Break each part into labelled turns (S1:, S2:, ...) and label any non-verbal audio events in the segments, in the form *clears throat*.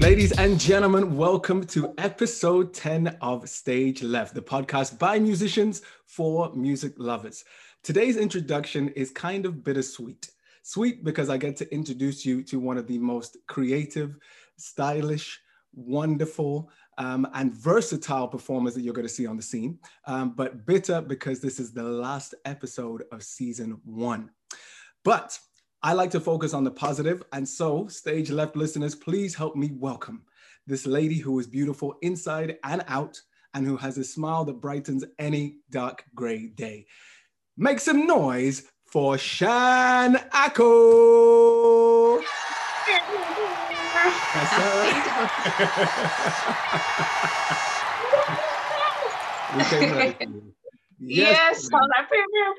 S1: Ladies and gentlemen, welcome to episode 10 of Stage Left, the podcast by musicians for music lovers. Today's introduction is kind of bittersweet. Sweet because I get to introduce you to one of the most creative, stylish, wonderful, um, and versatile performers that you're going to see on the scene. Um, but bitter because this is the last episode of season one. But I like to focus on the positive, and so, stage left listeners, please help me welcome this lady who is beautiful inside and out, and who has a smile that brightens any dark gray day. Make some noise for Shan Ako. *laughs* we came
S2: Yes, yes like, pew,
S1: pew,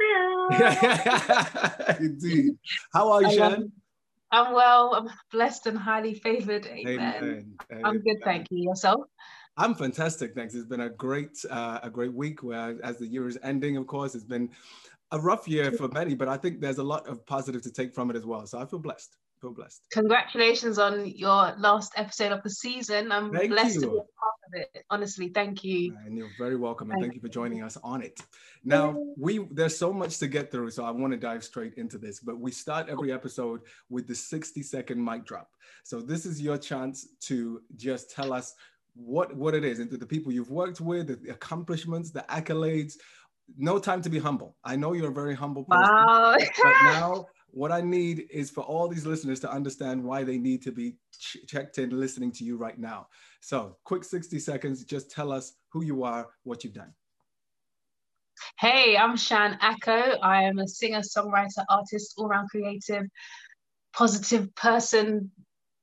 S1: pew. *laughs* Indeed. How are you, Shan?
S2: I'm well. I'm blessed and highly favored. Amen. Amen. I'm good, thank you. Yourself?
S1: I'm fantastic, thanks. It's been a great, uh, a great week. Where as the year is ending, of course, it's been a rough year for many, but I think there's a lot of positive to take from it as well. So I feel blessed. Feel blessed.
S2: Congratulations on your last episode of the season. I'm thank blessed you. to be a part it. Honestly, thank you.
S1: And you're very welcome, and thank, you for joining us on it. Now, we there's so much to get through, so I want to dive straight into this. But we start every episode with the 60 second mic drop. So this is your chance to just tell us what what it is and the people you've worked with, the accomplishments, the accolades. No time to be humble. I know you're a very humble person, wow. but now *laughs* what I need is for all these listeners to understand why they need to be ch- checked in listening to you right now. So, quick 60 seconds, just tell us who you are, what you've done.
S2: Hey, I'm Shan Ako. I am a singer, songwriter, artist, all round creative, positive person,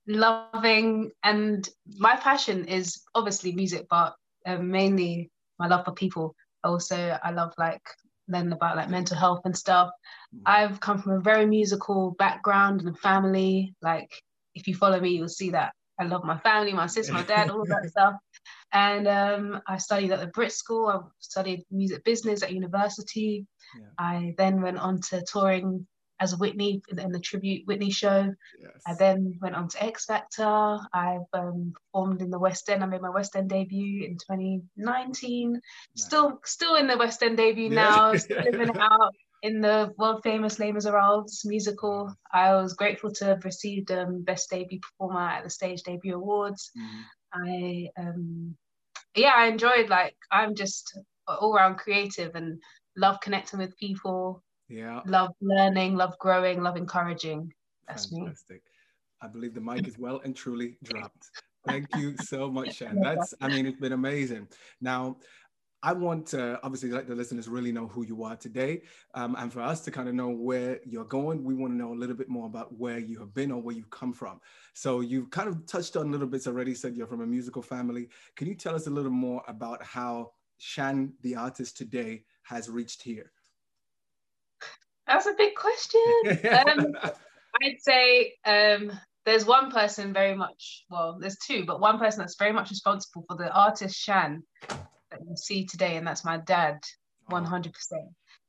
S2: loving. And my passion is obviously music, but um, mainly my love for people. Also, I love like learning about like mental health and stuff. Mm. I've come from a very musical background and family. Like if you follow me, you'll see that I love my family, my sister, my dad, all of that *laughs* stuff. And um, I studied at the Brit School. I studied music business at university. Yeah. I then went on to touring as Whitney in the tribute Whitney show. Yes. I then went on to X Factor. I've um, performed in the West End. I made my West End debut in 2019. Nice. Still, still in the West End debut yeah. now. *laughs* Still living out in the world famous Les Miserables musical. I was grateful to have received um, Best Debut Performer at the Stage Debut Awards. Mm. I, um, yeah, I enjoyed like I'm just all around creative and love connecting with people
S1: yeah.
S2: Love learning, love growing, love encouraging. That's
S1: Fantastic. me. I believe the mic is well and truly dropped. Thank you *laughs* so much, Shan. That's, I mean, it's been amazing. Now, I want to obviously let the listeners really know who you are today. Um, and for us to kind of know where you're going, we want to know a little bit more about where you have been or where you've come from. So you've kind of touched on little bits already, said you're from a musical family. Can you tell us a little more about how Shan, the artist today, has reached here?
S2: That's a big question. um, *laughs* I'd say um, there's one person very much, well, there's two, but one person that's very much responsible for the artist Shan that you see today, and that's my dad, 100%.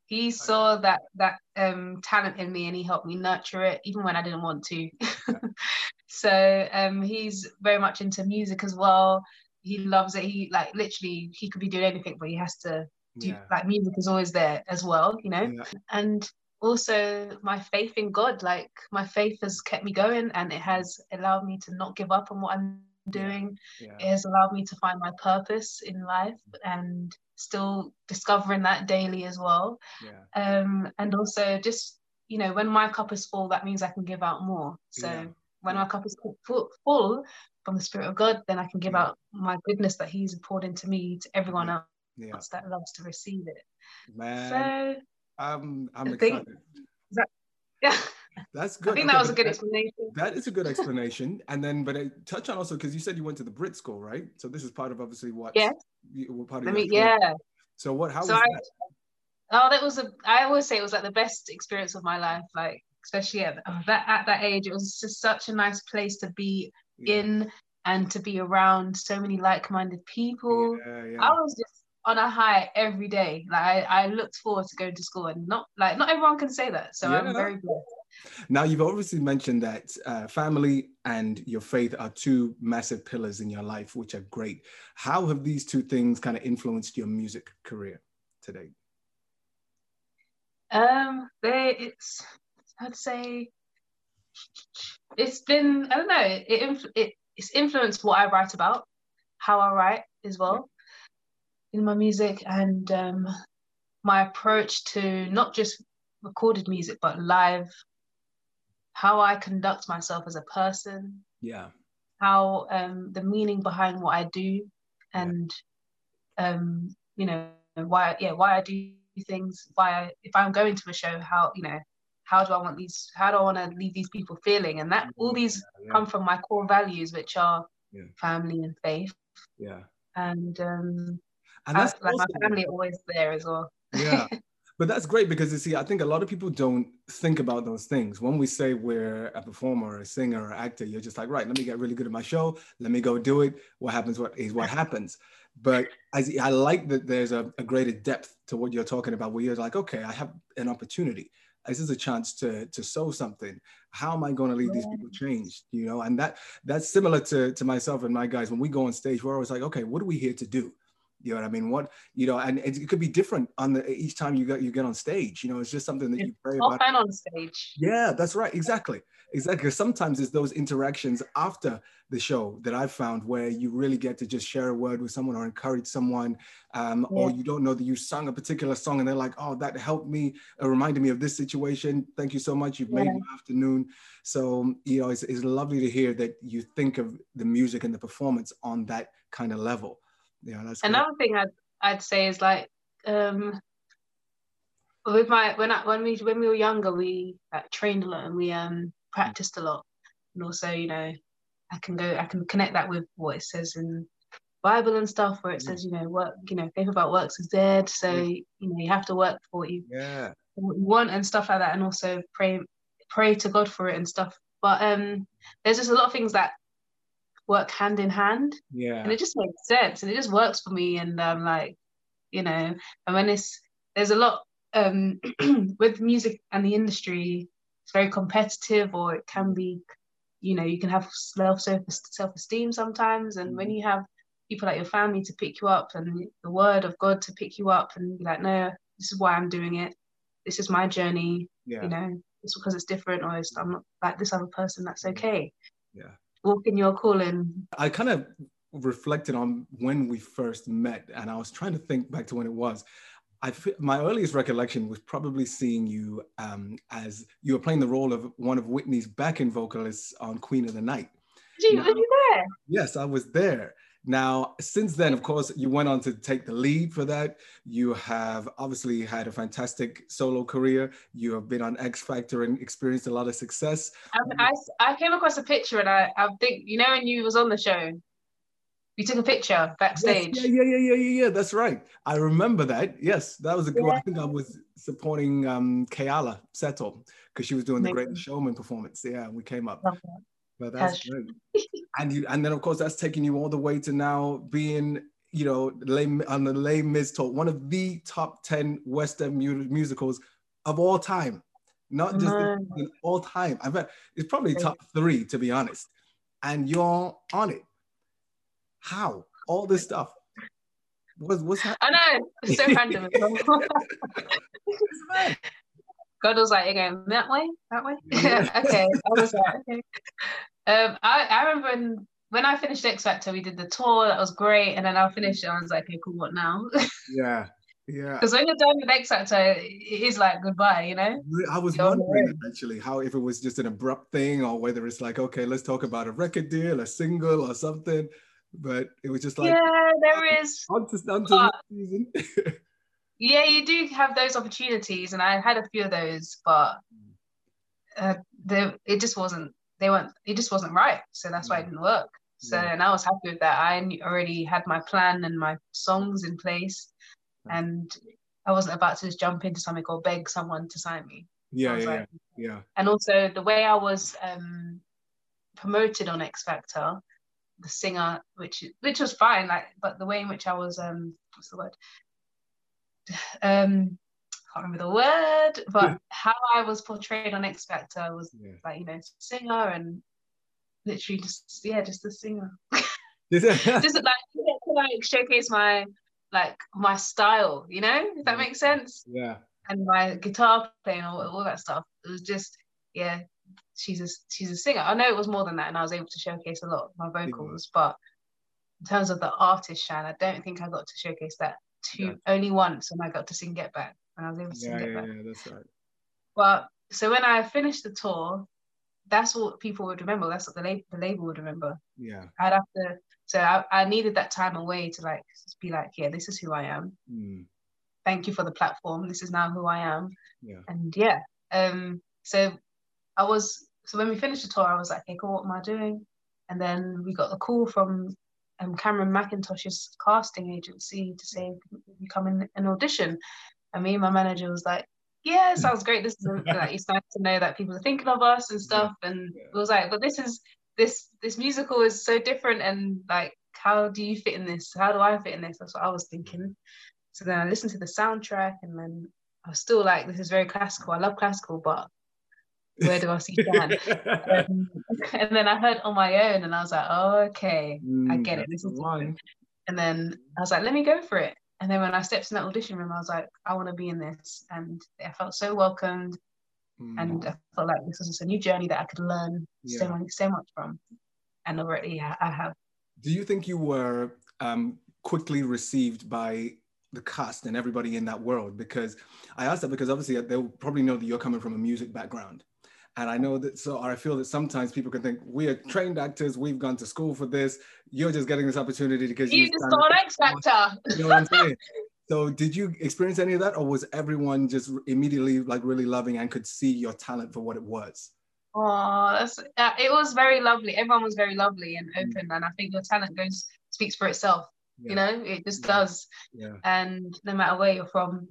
S2: He saw that that um, talent in me and he helped me nurture it, even when I didn't want to. *laughs* so um, he's very much into music as well. He loves it. He like literally he could be doing anything, but he has to do yeah. like music is always there as well, you know. Yeah. And also my faith in God. Like my faith has kept me going and it has allowed me to not give up on what I'm doing. Yeah. Yeah. It has allowed me to find my purpose in life and still discovering that daily as well. Yeah. Um, and also just, you know, when my cup is full, that means I can give out more. So when my cup is full, full from the Spirit of God, then I can give out my goodness that He's poured into me to everyone else that loves to receive it.
S1: Man. So I'm I'm excited.
S2: That, *laughs* yeah.
S1: That's good.
S2: I think okay, that was a good explanation.
S1: That is a good explanation. and then, but I touch on also because you said you went to the Brit School, right? So this is part of obviously what.
S2: Yeah.
S1: You, part
S2: of I mean, yeah.
S1: So what? How so was I, that?
S2: Oh, that was a. I always say it was like the best experience of my life. Like especially at that at that age, it was just such a nice place to be yeah. in and to be around so many like-minded people. Yeah, yeah. I was just on a high every day. Like I, I looked forward to going to school and not like not everyone can say that. So yeah. I'm very blessed.
S1: Now, you've obviously mentioned that uh, family and your faith are two massive pillars in your life, which are great. How have these two things kind of influenced your music career today?
S2: Um, they, it's, I'd say, it's been, I don't know, it, it, it's influenced what I write about, how I write as well in my music, and um, my approach to not just recorded music, but live how I conduct myself as a person.
S1: Yeah.
S2: How um, the meaning behind what I do, and yeah. um, you know why yeah why I do things. Why I, if I'm going to a show, how you know how do I want these? How do I want to leave these people feeling? And that all these yeah, come from my core values, which are family and faith.
S1: Yeah.
S2: And um, and that's like my family always there as well.
S1: Yeah. *laughs* But that's great because you see, I think a lot of people don't think about those things. When we say we're a performer, a singer, or actor, you're just like, right, let me get really good at my show. Let me go do it. What happens what is what happens. But I, I like that there's a, a greater depth to what you're talking about, where you're like, okay, I have an opportunity. This is a chance to to sow something. How am I going to lead these people changed? You know, and that that's similar to to myself and my guys. When we go on stage, we're always like, okay, what are we here to do? You know what I mean? What you know, and it, could be different on the each time you get you get on stage. You know, it's just something that you
S2: pray about. Often on stage.
S1: Yeah, that's right. Exactly, exactly. Sometimes it's those interactions after the show that I've found where you really get to just share a word with someone or encourage someone, um, yeah. or you don't know that you sung a particular song and they're like, "Oh, that helped me. It reminded me of this situation. Thank you so much. You've yeah. made my afternoon." So you know, it's, it's lovely to hear that you think of the music and the performance on that kind of level yeah that's
S2: another thing I'd, I'd say is like um with my when I when we when we were younger we like, trained a lot and we um practiced a lot. And also you know I can go I can connect that with what it says in Bible and stuff where it says you know work you know faith about works is dead. So you know you have to work for what you
S1: yeah.
S2: want and stuff like that and also pray pray to God for it and stuff. But um there's just a lot of things that work hand in hand.
S1: Yeah.
S2: And it just makes sense and it just works for me. And um like, you know, and when it's there's a lot um *clears throat* with music and the industry, it's very competitive or it can be, you know, you can have self self esteem sometimes. And when mm-hmm. you have people like your family to pick you up and the word of God to pick you up and be like, no, this is why I'm doing it. This is my journey. Yeah. You know, it's because it's different or it's, I'm not like this other person. That's okay.
S1: Yeah
S2: walk in your calling?
S1: I kind of reflected on when we first met, and I was trying to think back to when it was. I my earliest recollection was probably seeing you um, as you were playing the role of one of Whitney's backing vocalists on Queen of the Night.
S2: Gee, now, were you there?
S1: Yes, I was there. Now, since then, of course, you went on to take the lead for that. You have obviously had a fantastic solo career. You have been on X Factor and experienced a lot of success.
S2: I, I, I came across a picture and I, I think, you know, when you was on the show, you took a picture backstage.
S1: Yes, yeah, yeah, yeah, yeah, yeah, That's right. I remember that. Yes, that was a good. Yeah. I think I was supporting um Keala Settle because she was doing the Great Showman performance. Yeah, we came up. But that's great. *laughs* and you, and then of course that's taking you all the way to now being, you know, on the Les Mis talk, one of the top ten Western mu- musicals of all time, not just in mm-hmm. all time. I bet it's probably top three to be honest. And you're on it. How all this stuff? What's what's
S2: happening? I know it's so random. *laughs* God was like, again, that way, that way. *laughs* *laughs* okay, I was like, okay. Um, I, I remember when, when I finished X Factor, we did the tour. That was great, and then I finished it. I was like, okay, cool. What now? *laughs*
S1: yeah, yeah.
S2: Because when you're done with X Factor, it is like goodbye. You know.
S1: I was you're wondering actually how if it was just an abrupt thing or whether it's like, okay, let's talk about a record deal, a single, or something. But it was just like,
S2: yeah, there is.
S1: On to, on to season.
S2: Yeah, you do have those opportunities, and I had a few of those, but uh, the, it just wasn't. They weren't. It just wasn't right. So that's why it didn't work. So yeah. and I was happy with that. I already had my plan and my songs in place, and I wasn't about to just jump into something or beg someone to sign me.
S1: Yeah, yeah, like, yeah.
S2: And also the way I was um, promoted on X Factor, the singer, which which was fine, like, but the way in which I was, um, what's the word? *sighs* um, can't remember the word, but how I was portrayed on X Factor was
S1: Yeah.
S2: like, you know, singer and literally just yeah, just a singer. *laughs* *laughs* Just like to like showcase my like my style, you know, if that
S1: Yeah.
S2: makes sense.
S1: yeah.
S2: And my guitar playing, all, all that stuff. It was just, yeah, she's a she's a singer. I know it was more than that, and I was able to showcase a lot of my vocals, but in terms of the artist, Shan, I don't think I got to showcase that too
S1: Yeah.
S2: only once when I got to sing Get Back. When I was able to sing
S1: Yeah,
S2: Get
S1: yeah,
S2: Back.
S1: yeah, that's right.
S2: But so when I finished the tour, that's what people would remember. That's what the, lab- the label would remember.
S1: Yeah.
S2: I'd have to. So I, I needed that time away to like be like, yeah, this is who I am.
S1: Mm,
S2: Thank you for the platform. This is now who I am.
S1: yeah.
S2: And yeah, um, so I was. So when we finished the tour, I was like, okay, cool. What am I doing? And then we got the call from um, Cameron Mackintosh's casting agency to say you come in an audition. And me and my manager was like, yeah, *laughs* sounds great. This is like it's nice to know that people are thinking of us and stuff. And
S1: Yeah.
S2: it was like, but this is this this musical is so different and like how do you fit in this? How do I fit in this? That's what I was thinking. So then I listened to the soundtrack and then I was still like, this is very classical. I love classical, but where do I see Shan? *laughs* um, *laughs* and then I heard on my own and I was like, oh, okay. I
S1: Mm,
S2: get it. This is
S1: one.
S2: And then I was like, let me go for it. And then when I stepped in that audition room, I was like, I want to be in this. And I felt so welcomed. And
S1: Mm,
S2: I felt like this was just a new journey that I could learn so, much, so much from. And already I I have.
S1: Do you think you were um, quickly received by the cast and everybody in that world? Because I asked that because obviously they'll probably know that you're coming from a music background. And I know that, so I feel that sometimes people can think we are trained actors, we've gone to school for this. You're just getting this opportunity because
S2: You
S1: you
S2: just an X Factor.
S1: You know what I'm saying? So did you experience any of that, or was everyone just immediately like really loving and could see your talent for what it was?
S2: Oh, that's uh, it was very lovely. Everyone was very lovely and
S1: Mm.
S2: open, and I think your talent goes speaks for itself.
S1: Yeah.
S2: You know, it just
S1: Yeah.
S2: does.
S1: Yeah.
S2: And no matter where you're from,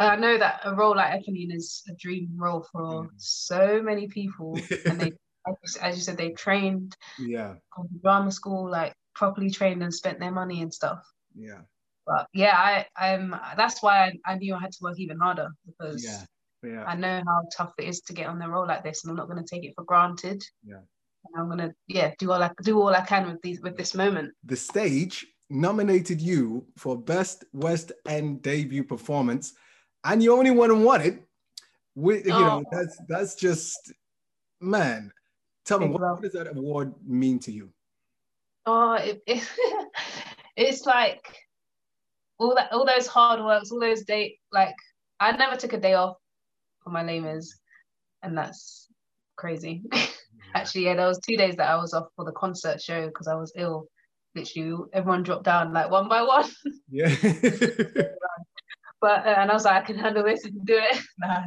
S2: I know that a role like Eponine is a dream role for
S1: Mm.
S2: so many people, and they, *laughs* as you said, they trained
S1: Yeah.
S2: drama school, like properly trained and spent their money and stuff.
S1: Yeah.
S2: But yeah, I I'm that's why I, I knew I had to work even harder because
S1: Yeah. Yeah.
S2: I know how tough it is to get on the role like this, and I'm not going to take it for granted.
S1: Yeah.
S2: And I'm gonna yeah do all I do all I can with these with this moment.
S1: the stage nominated you for best West End debut performance, and you only won and won it. We, you know,
S2: Oh.
S1: that's that's just man. Tell me, what, what does that award mean to you?
S2: Oh, it, *laughs* it, it's like all that all those hard works, all those day like I never took a day off for my lamers, and that's crazy. *laughs* Actually, yeah, there was two days that I was off for the concert show because I was ill. Literally, everyone dropped down like one by one. *laughs*
S1: Yeah.
S2: But uh, and I was like, I can handle this and do it. *laughs* nah.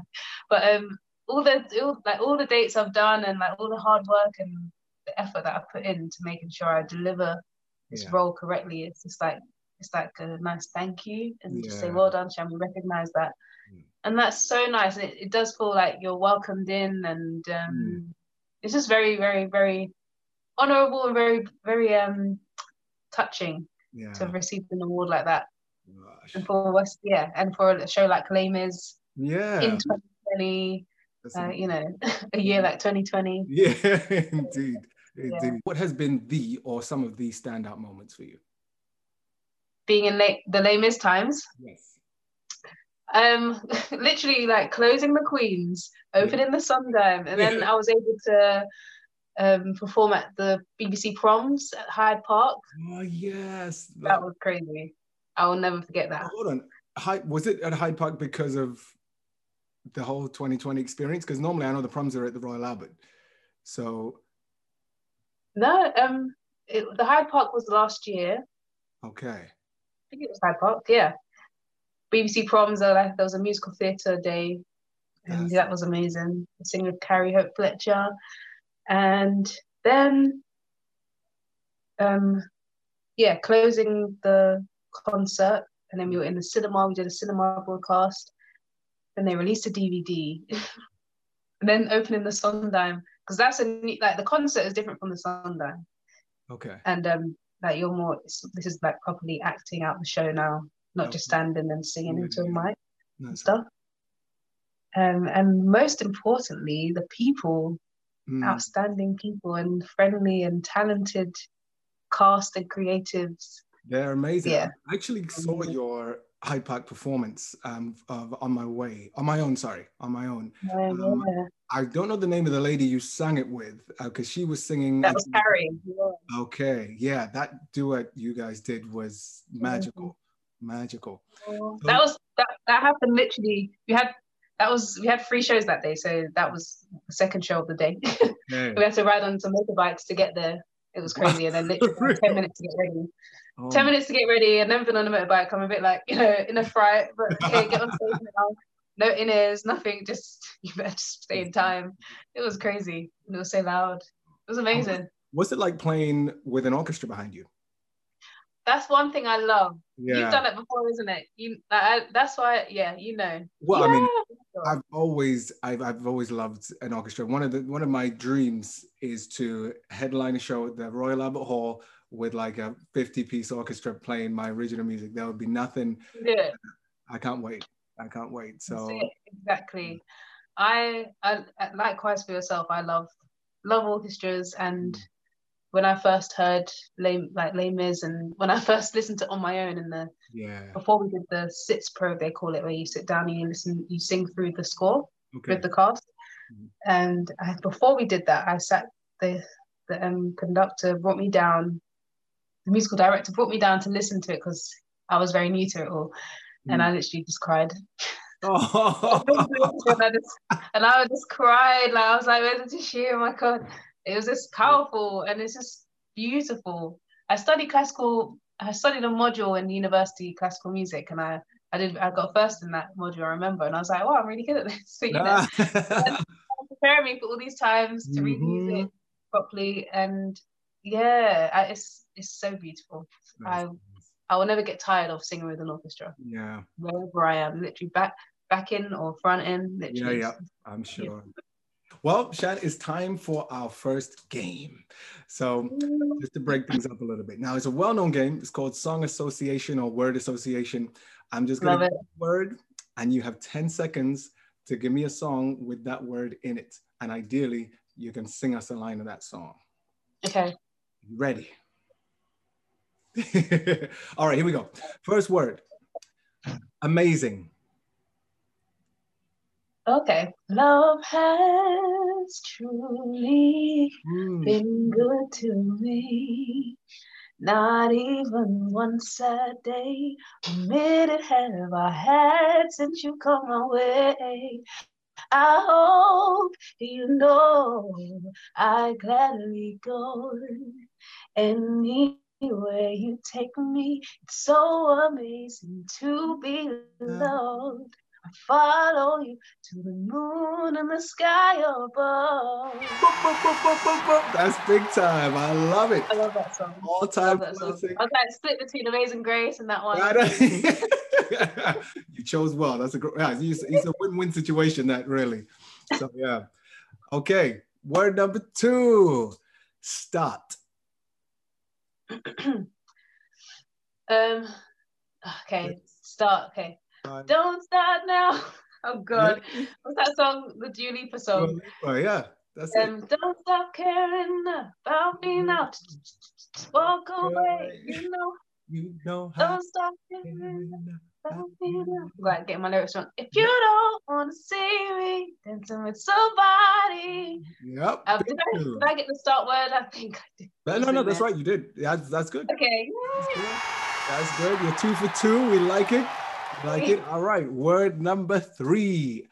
S2: But um, all the all, like all the dates I've done and like all the hard work and the effort that I put in to making sure I deliver this
S1: Yeah.
S2: role correctly, it's just like it's like a nice thank you and just say well done, Shan. We recognize that,
S1: Mm.
S2: and that's so nice. It, it does feel like you're welcomed in, and um,
S1: Mm.
S2: it's just very, very, very honourable and very, very um touching
S1: yeah.
S2: to have received an award like that.
S1: Gosh.
S2: And for West, yeah, and for a show like Les Mis
S1: Yeah.
S2: in 2020, uh, you know, *laughs* a year like 2020.
S1: Yeah, *laughs* indeed. Indeed. What has been the or some of the standout moments for you?
S2: Being in late, the Les Mis times,
S1: Yes.
S2: um, *laughs* literally like closing the Queens, opening the Sondheim, and then I was able to um, perform at the BBC Proms at Hyde Park.
S1: Oh yes.
S2: That was crazy. I will never forget that.
S1: Hold on. Hyde, was it at Hyde Park because of the whole 2020 experience? Because normally I know the proms are at the Royal Albert. So
S2: No, um, it, the Hyde Park was last year.
S1: okay.
S2: I think it was Hyde Park, yeah. BBC Proms, uh, like, there was a musical theatre day, and
S1: Yes.
S2: that was amazing. I sing with Carrie Hope Fletcher, and then, um, yeah, closing the concert, and then we were in the cinema. We did a cinema broadcast, and they released a DVD, *laughs* and then opening the Sondheim because that's a neat, like the concert is different from the Sondheim
S1: Okay.
S2: and um like you're more this is like properly acting out the show now not just standing and singing into a mic and stuff. Um, and most importantly, the people, mm. outstanding people, and friendly and talented cast and creatives.
S1: They're amazing. Yeah. I actually saw your Hyde Park performance um, of On My Way, on my own, sorry, on my own. Yeah, um, yeah. I don't know the name of the lady you sang it with because uh, she was singing.
S2: That was Carrie.
S1: Yeah. Okay, yeah, that duet you guys did was magical, mm-hmm. magical.
S2: So, that was that, that happened literally. We had that was we had three shows that day, so that was the second show of the day. *laughs* we had to ride on some motorbikes to get there. It was *laughs* crazy, and then literally ten *laughs* minutes to get ready. Oh. 10 minutes to get ready and then been on a motorbike. I'm a bit like, you know, in a fright, but *laughs* okay, get on stage now. No in ears, nothing, just you better just stay in time. It was crazy. It was so loud. It was oh, amazing.
S1: What's it like playing with an orchestra behind you?
S2: That's one thing I love. Yeah. You've done it before, isn't it? You I, that's why, yeah, you know.
S1: Well,
S2: yeah.
S1: I mean, I've always I've, I've always loved an orchestra. One of the one of my dreams is to headline a show at the Royal Albert Hall with like a 50 piece orchestra playing my original music. There would be nothing. Yeah. I can't wait. I can't wait. So
S2: exactly. I, I likewise for yourself, I love love orchestras and mm. when I first heard Les, like Les Mis and when I *laughs* first listened to On My Own in the
S1: yeah
S2: before we did the Sitzprobe they call it where you sit down and you listen you sing through the score okay. with the cast mm-hmm. and I, before we did that I sat the the um, conductor brought me down the musical director brought me down to listen to it because I was very new to it all, mm. and I literally just cried. *laughs* Oh. *laughs* and, I just, and I just cried like I was like, "Where's the tissue? Oh my god!" It was just powerful and it's just beautiful. I studied classical. I studied a module in university, classical music, and I I did I got first in that module. I remember, and I was like, "Wow, I'm really good at this." *laughs* So, you know, *laughs* preparing me for all these times to read mm-hmm. music properly, and yeah, I, it's it's so beautiful. Nice. I I will never get tired of singing with an orchestra.
S1: Yeah.
S2: Wherever I am, literally back back in or front in. Literally.
S1: Yeah, yeah. I'm sure. Well, Shan, it's time for our first game. So, mm. just to break things up a little bit. Now, it's a well-known game. It's called Song Association or Word Association. I'm just going to give a word, and you have 10 seconds to give me a song with that word in it. And ideally, you can sing us a line of that song.
S2: Okay.
S1: Ready. *laughs* All right, here we go. First word amazing.
S2: Okay. Love has truly mm. been good to me. Not even one sad day, a minute have I had since you come my way. I hope you know I gladly go anywhere you take me. It's so amazing to be loved. I follow you to the moon and the sky above.
S1: That's big time. I love it.
S2: I love that song.
S1: All time.
S2: I was like split between Amazing Grace and that one. *laughs*
S1: you chose well. That's a great. Yeah, it's, it's a win-win situation. That really. So yeah. Okay. Word number two. Start. *clears throat*
S2: um. Okay. Start. Okay. Don't start now. *laughs* Oh God, yeah. what's that song? The Dua Lipa song.
S1: Oh yeah, that's
S2: um, it. Don't stop caring about me now. Walk away, you know.
S1: You know
S2: how. Don't stop caring about me now. Right, get my lyrics wrong. If you don't want to see me dancing with somebody.
S1: Yep.
S2: Uh, did, I, did, I, get the start word? I think I did.
S1: No, no, no, that's right. You did. Yeah, that's good.
S2: Okay.
S1: That's good. That's good. You're two for two. We like it. Like it? All right. Word number three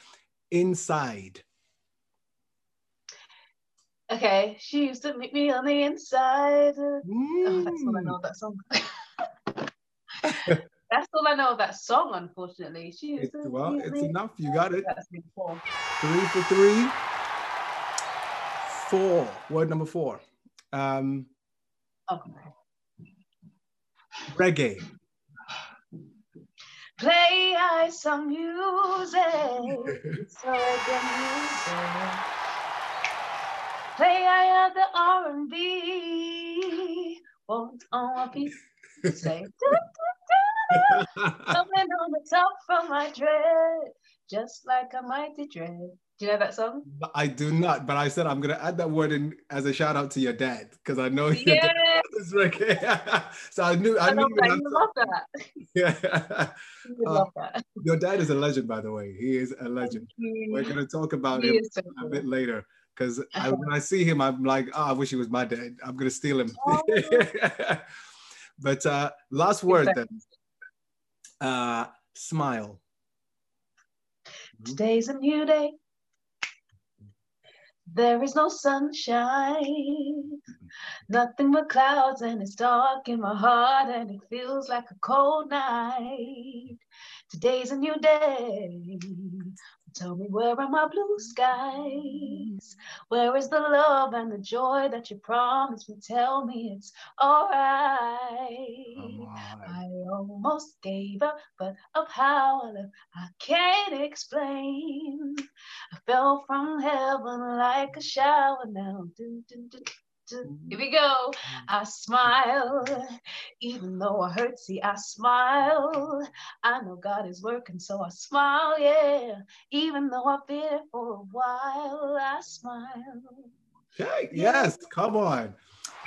S1: inside.
S2: Okay. She used to meet me on the inside. Mm. Oh, that's all I know of that song. *laughs* that's all I know of that song, unfortunately. She used
S1: it's, well, it's me. enough. You got it. Three for three. Four. Word number four. Um,
S2: okay.
S1: Reggae
S2: play I some music, so again music. Play I the R&B, won't all people say. *laughs* Coming on the top from my dread, just like a mighty dread. Do you know that song?
S1: I do not, but I said I'm gonna add that word in as a shout out to your dad because I know *laughs* your
S2: Yeah.
S1: dad is Ricky. *laughs* so I knew I,
S2: I
S1: knew
S2: love that.
S1: you
S2: love that. *laughs*
S1: Yeah.
S2: You
S1: Uh,
S2: love that.
S1: Your dad is a legend, by the way. He is a legend. We're gonna talk about
S2: He
S1: him a bit later because when I see him, I'm like, oh, I wish he was my dad. I'm gonna steal him.
S2: Oh.
S1: but uh, last word then. Uh, smile.
S2: Today's a new day. There is no sunshine, nothing but clouds, and it's dark in my heart, and it feels like a cold night. Today's a new day. Tell me where are my blue skies? Where is the love and the joy that you promised me? Tell me it's alright. I almost gave up, but of how I love, I can't explain. I fell from heaven like a shower now. Dun, dun, dun. Mm-hmm. Here we go. I smile, even though I hurt. See, I smile. I know God is working, so I smile. Yeah, even though I've been it for a while, I smile.
S1: Okay, yes, come on.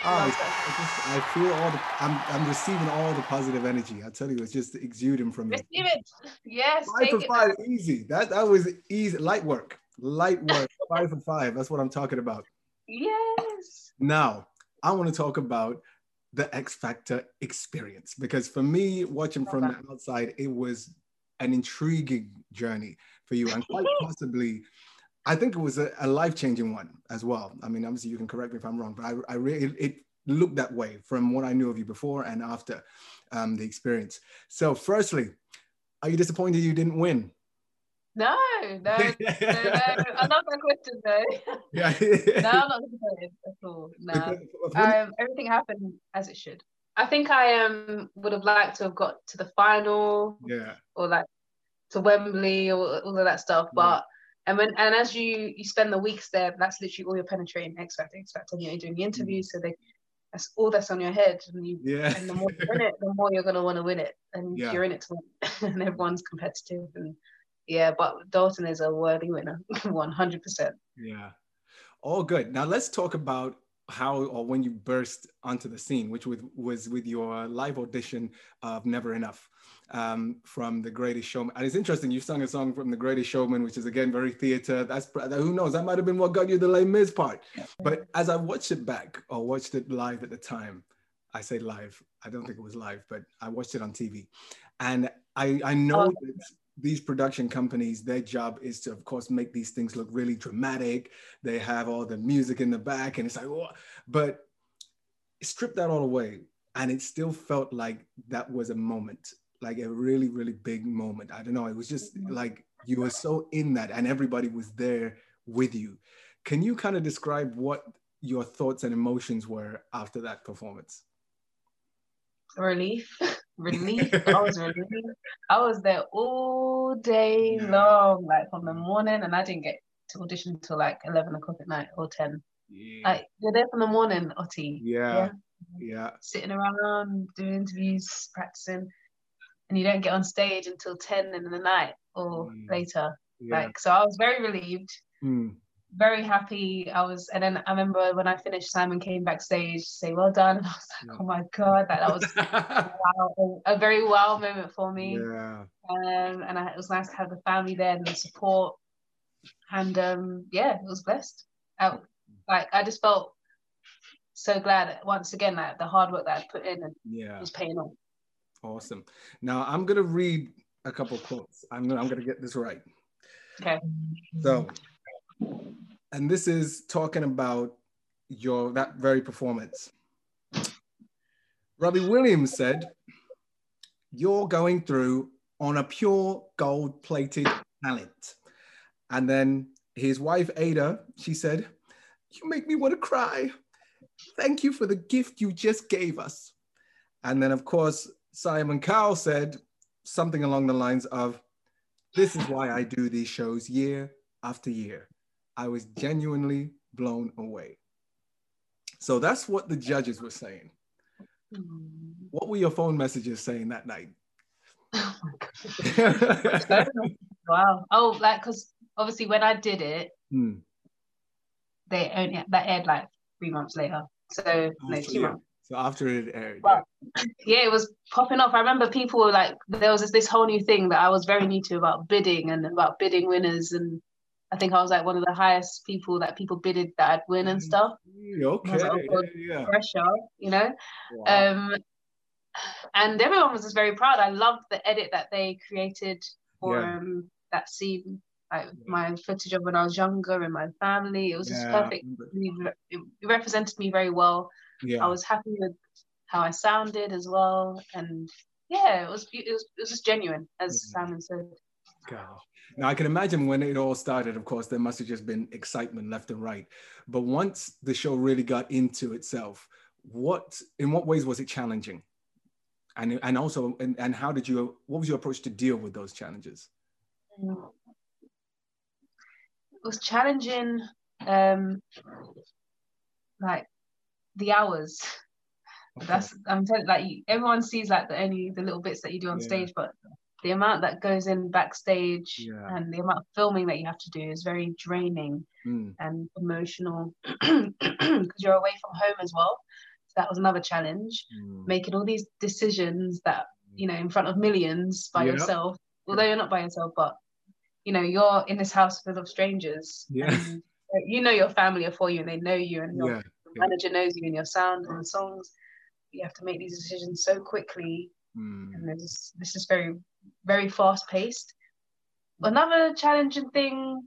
S1: Oh, I, I just I feel all the I'm I'm receiving all the positive energy. I tell you, it's just exuding from me.
S2: Receive it. Yes,
S1: Five
S2: take
S1: for
S2: it.
S1: five, easy. That that was easy. Light work. Light work. *laughs* five for five. That's what I'm talking about.
S2: Yes.
S1: Now, I want to talk about the X Factor experience because for me, watching from the outside, it was an intriguing journey for you, and *laughs* quite possibly, I think it was a, a life changing one as well. I mean, obviously, you can correct me if I'm wrong, but I, I really it, it looked that way from what I knew of you before and after um, the experience. So, firstly, are you disappointed you didn't win?
S2: No, no, no, *laughs* no. I love that question though. *laughs*
S1: yeah. *laughs*
S2: no, I'm not disappointed at all. No. Um, everything happened as it should. I think I um would have liked to have got to the final
S1: yeah.
S2: or like to Wembley or all of that stuff. But and when and as you you spend the weeks there, that's literally all you're penetrating X Factor, X Factor, and you're doing the interviews, so they that's all that's on your head, and you
S1: Yeah.
S2: and the more you win it, the more you're gonna want to win it, and
S1: Yeah.
S2: you're in it to win, and everyone's competitive, and yeah, but Dalton is a worthy winner, *laughs* one hundred percent.
S1: Yeah. All good. Now let's talk about how or when you burst onto the scene, which with, was with your live audition of Never Enough um, from The Greatest Showman. And it's interesting, you sung a song from The Greatest Showman, which is again very theater. That's who knows, that might have been what got you the Les Mis part. But as I watched it back or watched it live at the time, I say live, I don't think it was live, but I watched it on TV. And I, I know
S2: Oh.
S1: that these production companies, their job is to, of course, make these things look really dramatic. They have all the music in the back, and it's like, oh, but strip that all away, and it still felt like that was a moment, like a really, really big moment. I don't know. It was just mm-hmm. like you were so in that, and everybody was there with you. Can you kind of describe what your thoughts and emotions were after that performance?
S2: relief *laughs* relief *laughs* i was relieved i was there all day
S1: Yeah.
S2: long like from the morning and i didn't get to audition until like 11 o'clock at night or 10
S1: Yeah.
S2: like you're there from the morning Otti,
S1: yeah. Yeah.
S2: sitting around doing interviews practicing and you don't get on stage until 10 in the night or
S1: Mm.
S2: later
S1: Yeah.
S2: like so i was very relieved
S1: Mm.
S2: Very happy i was and then i remember when i finished simon came backstage to say well done and *laughs* i was like
S1: Yeah.
S2: oh my god that, that was *laughs* wow, a, a very wow moment for me.
S1: yeah.
S2: Um, and I, it was nice to have the family there and the support. And um, yeah, it was blessed. I, like I just felt so glad once again that the hard work that I put in and
S1: Yeah.
S2: was paying off.
S1: Awesome. Now I'm gonna read a couple quotes. I'm gonna I'm gonna get this right.
S2: Okay.
S1: So, and this is talking about your that very performance. Robbie Williams said, "You're going through on a pure gold-plated talent." And then his wife Ayda, she said, "You make me want to cry. Thank you for the gift you just gave us." And then, of course, Simon Cowell said something along the lines of, This is why I do these shows year after year. I was genuinely blown away. So that's what the judges were saying. What were your phone messages saying that night?
S2: Oh *laughs* wow. Oh, like because obviously when I did it,
S1: Hmm.
S2: they only that aired like three months later. So no,
S1: After-
S2: two
S1: yeah.
S2: months.
S1: So after it aired,
S2: Well, *laughs* Yeah, it was popping off. I remember people were like, there was this, this whole new thing that I was very new to about bidding and about bidding winners. And I think I was like one of the highest people that people bidded that I'd win and stuff.
S1: yeah. okay,
S2: like, oh,
S1: yeah, yeah.
S2: Pressure, you know?
S1: Wow.
S2: Um, and everyone was just very proud. I loved the edit that they created for
S1: Yeah.
S2: um, that scene, like my footage of when I was younger and my family. It was just
S1: Yeah,
S2: perfect. It it represented me very well.
S1: yeah.
S2: I was happy with how I sounded as well, and yeah, it was it was, it was just genuine, as
S1: Yeah.
S2: Simon said.
S1: Gosh. Now I can imagine when it all started, of course, there must have just been excitement left and right. But once the show really got into itself, what in what ways was it challenging? And and also and, and how did you what was your approach to deal with those challenges?
S2: It was challenging, um, like the hours.
S1: Okay.
S2: That's I'm telling like everyone sees like the only the little bits that you do on
S1: Yeah.
S2: stage, but the amount that goes in backstage
S1: Yeah.
S2: and the amount of filming that you have to do is very draining
S1: Mm,
S2: and emotional *clears throat* because you're away from home as well. So that was another challenge.
S1: mm.
S2: making all these decisions that you know in front of millions by
S1: Yeah.
S2: yourself although you're not by yourself but you know you're in this house full of strangers
S1: Yeah.
S2: and you know your family are for you and they know you and your
S1: Yeah. yeah.
S2: manager knows you and your sound and the songs you have to make these decisions so quickly
S1: Mm,
S2: and this this is very very fast paced another challenging thing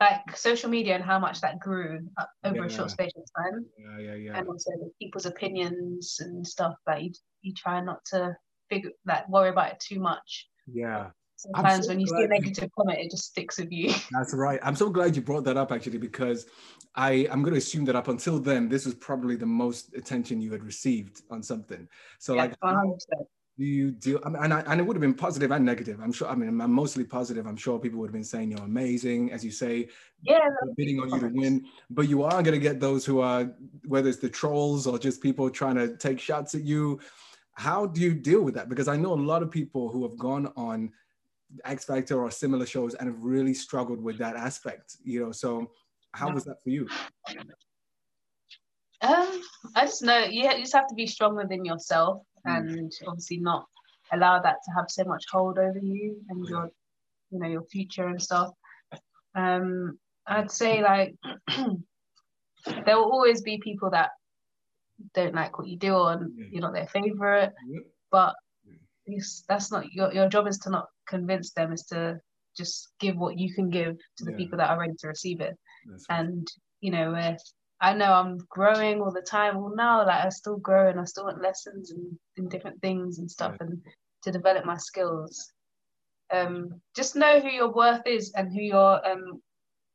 S2: like social media and how much that grew over a short space of time
S1: yeah, yeah, yeah.
S2: and also people's opinions and stuff that you, you try not to figure like worry about it too much.
S1: Yeah.
S2: Sometimes
S1: so
S2: when you see a negative comment, it just sticks with you. *laughs*
S1: That's right. I'm so glad you brought that up actually, because I, I'm going to assume that up until then, this was probably the most attention you had received on something. So, like,
S2: Yeah, 100%.
S1: Do you deal? I mean, and, I, and it would have been positive and negative. I'm sure. I mean, I'm mostly positive. I'm sure people would have been saying you're amazing, as you say,
S2: Yeah,
S1: bidding on you to win. But you are going to get those who are, whether it's the trolls or just people trying to take shots at you. How do you deal with that? Because I know a lot of people who have gone on X Factor or similar shows and have really struggled with that aspect. You know, so how was that for you?
S2: um, I just know you, you just have to be strong within yourself
S1: Mm.
S2: and obviously not allow that to have so much hold over you and your, you know, your future and stuff. Um, I'd say like *clears throat* there will always be people that don't like what you do or you're not their favorite. But that's not your your job is to not convince them is to just give what you can give to the
S1: Yeah.
S2: people that are ready to receive it
S1: That's
S2: and you know i know i'm growing all the time. Well now like i still grow and i still want lessons and, and different things and stuff and to develop my skills. Um just know who your worth is and who your um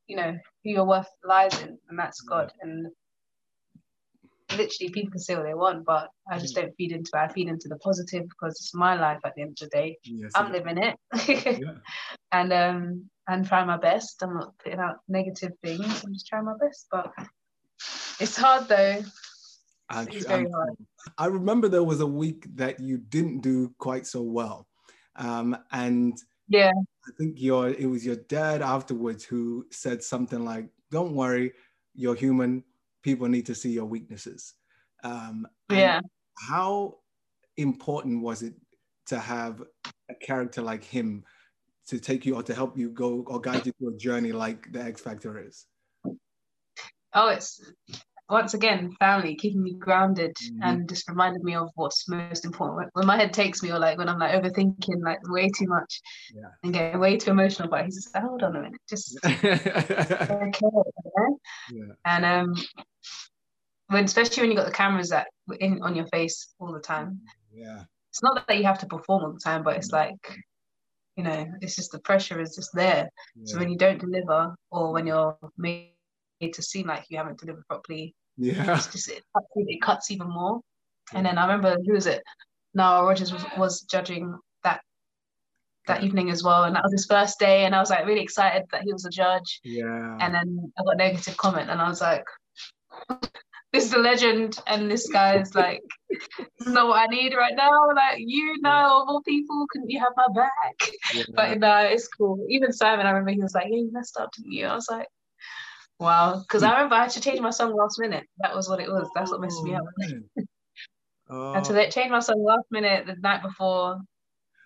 S2: you know who your worth lies in and that's god. And literally people can say what they want but i just don't feed into it i feed into the positive because it's my life at the end of the day.
S1: Yes,
S2: i'm living it.
S1: Yeah. *laughs*
S2: and um and trying my best. I'm not putting out negative things. I'm just trying my best but it's hard though
S1: I'm
S2: It's
S1: I'm
S2: very hard.
S1: I remember there was a week that you didn't do quite so well. Um, and
S2: yeah
S1: I think your it was your dad afterwards who said something like, "Don't worry, you're human. People need to see your weaknesses." Um,
S2: yeah
S1: How important was it to have a character like him to take you or to help you go or guide you through a journey like the X Factor is?
S2: oh it's once again family keeping me grounded
S1: Mhm.
S2: and just reminded me of what's most important when, my head takes me or like when i'm like overthinking like way too much
S1: Yeah.
S2: and getting way too emotional but he's just like hold on a minute just *laughs* okay know? and um when especially when you got the cameras that in on your face all the time
S1: Yeah.
S2: it's not that you have to perform all the time but it's like you know it's just the pressure is just there so when you don't deliver or when you're made to seem like you haven't delivered properly
S1: Yeah.
S2: it's just it cuts, it cuts even more and then i remember who was it now Rodgers was, was judging that that
S1: Yeah.
S2: evening as well and that was his first day and i was like really excited that he was a judge
S1: Yeah.
S2: and then i got a negative comment and i was like *laughs* this is the legend, and this guy is like, this is not what I need right now. Like, you know, of all people, couldn't you have my back? Yeah. But no, it's cool. Even Simon, I remember he was like, yeah, you messed up, didn't you? I was like, wow. Because I remember I had to change my song last minute. That was what it was. That's what messed me up. Oh. I *laughs* had to oh. change my song last minute the night before,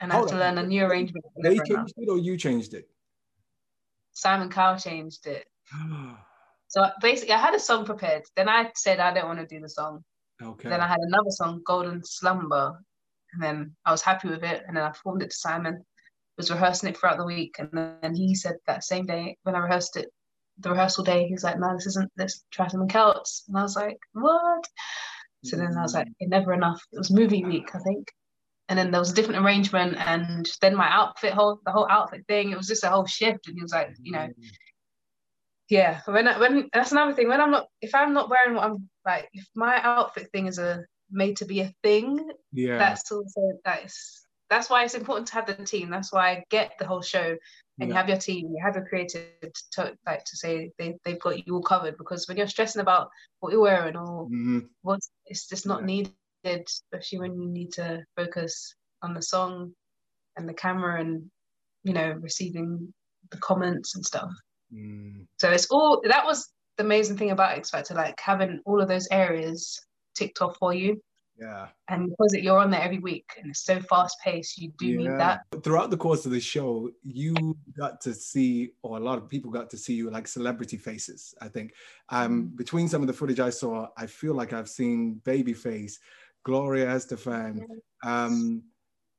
S2: and I had to learn a new arrangement.
S1: They changed it or you changed it?
S2: Simon Cowell changed it. *gasps* So basically, I had a song prepared. Then I said I don't want to do the song. Okay. Then I had another song, Golden Slumber, and then I was happy with it. And then I performed it to Simon. Was rehearsing it throughout the week, and then he said that same day when I rehearsed it, the rehearsal day, he was like, "No, this isn't. This try something else." And I was like, "What?" So then I was like, "Never enough." It was movie week, I think. And then there was a different arrangement, and then my outfit, whole the whole outfit thing, it was just a whole shift. And he was like, you know, mm-hmm. yeah when I, when that's another thing when i'm not if i'm not wearing what i'm like if my outfit thing is a made to be a thing yeah that's also that's that's why it's important to have the team that's why i get the whole show and yeah. you have your team you have your creative to like to say they, they've got you all covered because when you're stressing about what you're wearing or mm-hmm. what's it's just not yeah. needed especially when you need to focus on the song and the camera and you know receiving the comments and stuff Mm. So it's all that was the amazing thing about X Factor, like having all of those areas ticked off for you.
S1: Yeah.
S2: And because you're on there every week and it's so fast paced, you do yeah. need that.
S1: Throughout the course of the show, you got to see, or a lot of people got to see you like celebrity faces, I think. Um, mm. between some of the footage I saw, I feel like I've seen Babyface, Gloria Estefan, yes. um,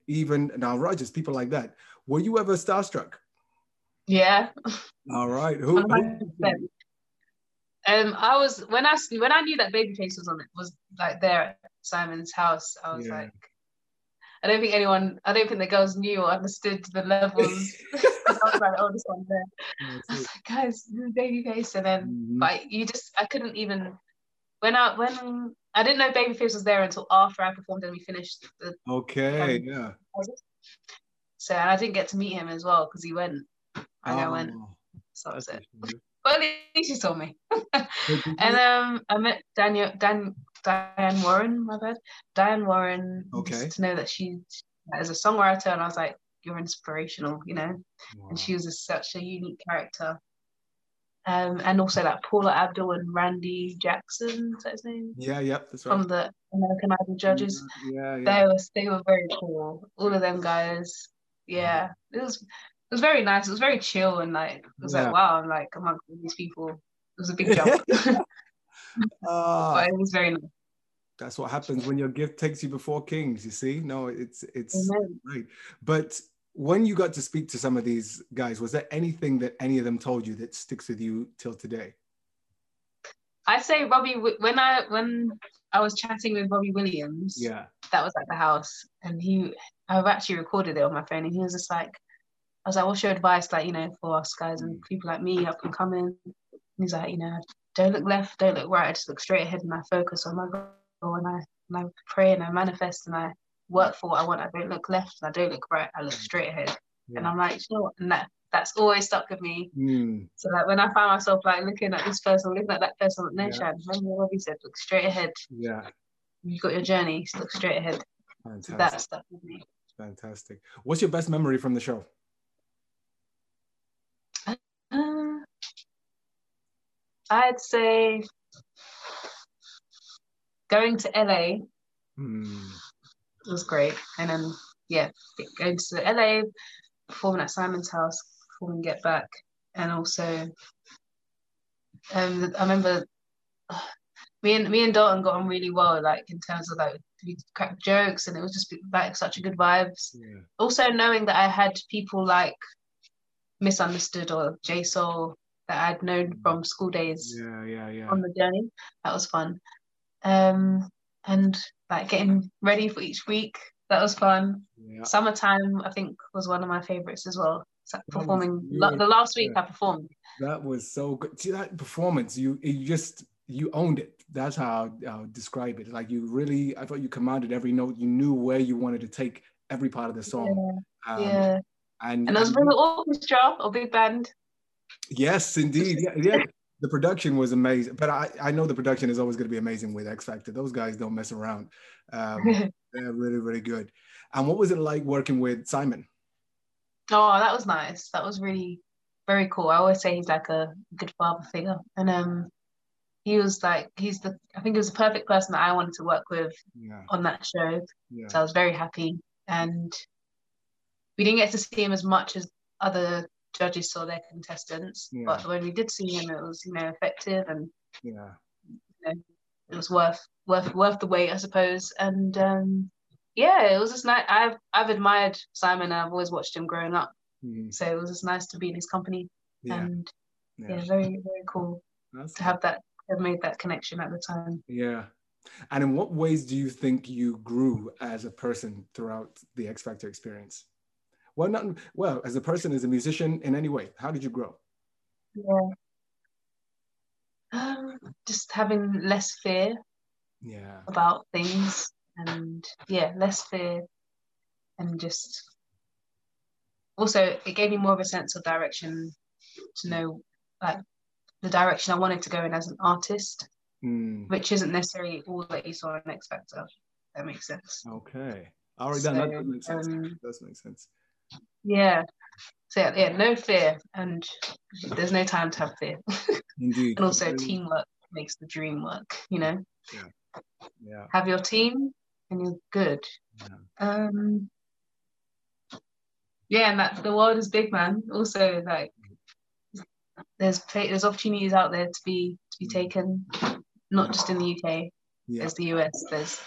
S1: even Nile Rodgers, people like that. Were you ever starstruck?
S2: Yeah.
S1: All right. *laughs* Who, who
S2: um, I was when I when I knew that Babyface was on it was like there at Simon's house. I was yeah. like, I don't think anyone, I don't think the girls knew or understood the levels. *laughs* *laughs* I was like, oh, this one's there. Yeah, I was like, guys, Babyface, and then mm-hmm. like you just, I couldn't even when I when I didn't know Babyface was there until after I performed and we finished the.
S1: Okay. Um, yeah.
S2: So I didn't get to meet him as well because he went and oh, I went, so that was it. Well, *laughs* at least you told me. and um, I met Daniel, Dan, Diane Warren, my bad. Diane Warren, okay. to know that she as a songwriter, and I was like, you're inspirational, you know. Wow. And she was a, such a unique character. Um, and also like Paula Abdul and Randy Jackson, is that his name?
S1: Yeah, yeah, that's right.
S2: From the American Idol judges.
S1: Yeah, yeah.
S2: They were they were very cool. All of them guys. Yeah, it was was very nice. It was very chill and like it was yeah. like wow, I'm like amongst these people. It was a big jump. *laughs* *laughs* uh, but it was very nice.
S1: That's what happens when your gift takes you before kings. You see, no, it's it's right. But when you got to speak to some of these guys, was there anything that any of them told you that sticks with you till today?
S2: I say Robbie when I when I was chatting with Robbie Williams.
S1: Yeah,
S2: that was at the house, and he I've actually recorded it on my phone, and he was just like, I was like, what's your advice, like, you know, for us guys and people like me up and coming? And he's like, you know, don't look left, don't look right. I just look straight ahead and I focus on my goal and I, and I pray and I manifest and I work for what I want. I don't look left and I don't look right. I look straight ahead. Yeah. And I'm like, you know? And that, that's always stuck with me. Mm. So like when I find myself like looking at this person, looking at that person, no, yeah. Shan, remember what he said, look straight ahead.
S1: Yeah.
S2: You've got your journey, look straight ahead. Fantastic. That stuck with me.
S1: Fantastic. What's your best memory from the show?
S2: I'd say going to LA
S1: mm.
S2: was great. And then, yeah, going to LA, performing at Simon's house, performing Get Back. And also, um, I remember *sighs* me and me and Dalton got on really well, like in terms of like we cracked jokes, and it was just like such a good vibes.
S1: Yeah.
S2: Also, knowing that I had people like Misunderstood or J Soul that I'd known mm. from school days.
S1: Yeah, yeah, yeah.
S2: On the journey, that was fun. Um, and like getting ready for each week, that was fun. Yeah. Summertime, I think, was one of my favorites as well. Performing the last week, I performed.
S1: That was so good. See that performance, you you just you owned it. That's how I'll describe it. Like you really, I thought you commanded every note. You knew where you wanted to take every part of the song.
S2: Yeah. Um, yeah. And, and there was a orchestra or big band.
S1: Yes, indeed. Yeah, yeah. the production was amazing. But I, I know the production is always going to be amazing with X Factor. Those guys don't mess around. Um, *laughs* they're really, really good. And what was it like working with Simon?
S2: Oh, that was nice. That was really very cool. I always say he's like a good father figure, and um, he was like he's the I think he was the perfect person that I wanted to work with
S1: Yeah.
S2: on that show.
S1: Yeah.
S2: So I was very happy, and we didn't get to see him as much as other judges saw their contestants.
S1: Yeah.
S2: But when we did see him, it was you know effective and
S1: Yeah.
S2: it was worth worth worth the wait, I suppose. And um, yeah, it was just nice. I've I've admired Simon. I've always watched him growing up,
S1: Mhm.
S2: so it was just nice to be in his company.
S1: Yeah.
S2: And yeah,
S1: Yeah.
S2: very very cool
S1: That's
S2: to have that have made that connection at the time.
S1: Yeah. And in what ways do you think you grew as a person throughout the X Factor experience? Well, not well, as a person, as a musician, in any way. How did you grow?
S2: Yeah. Um, just having less fear
S1: Yeah.
S2: about things, and yeah, less fear, and just also it gave me more of a sense of direction to know like the direction I wanted to go in as an artist,
S1: Mm,
S2: which isn't necessarily all that you saw in X Factor. That makes sense.
S1: okay. All right, then that
S2: So,
S1: does make sense.
S2: um,
S1: That does make sense.
S2: Yeah. So yeah, yeah, no fear, and there's no time to have fear. *laughs*
S1: Indeed.
S2: and also teamwork makes the dream work. You know,
S1: Yeah. yeah.
S2: have your team, and you're good.
S1: Yeah.
S2: Um. Yeah, and that the world is big, man. Also, like, there's there's opportunities out there to be to be taken, not just in the UK.
S1: Yeah.
S2: There's the US. There's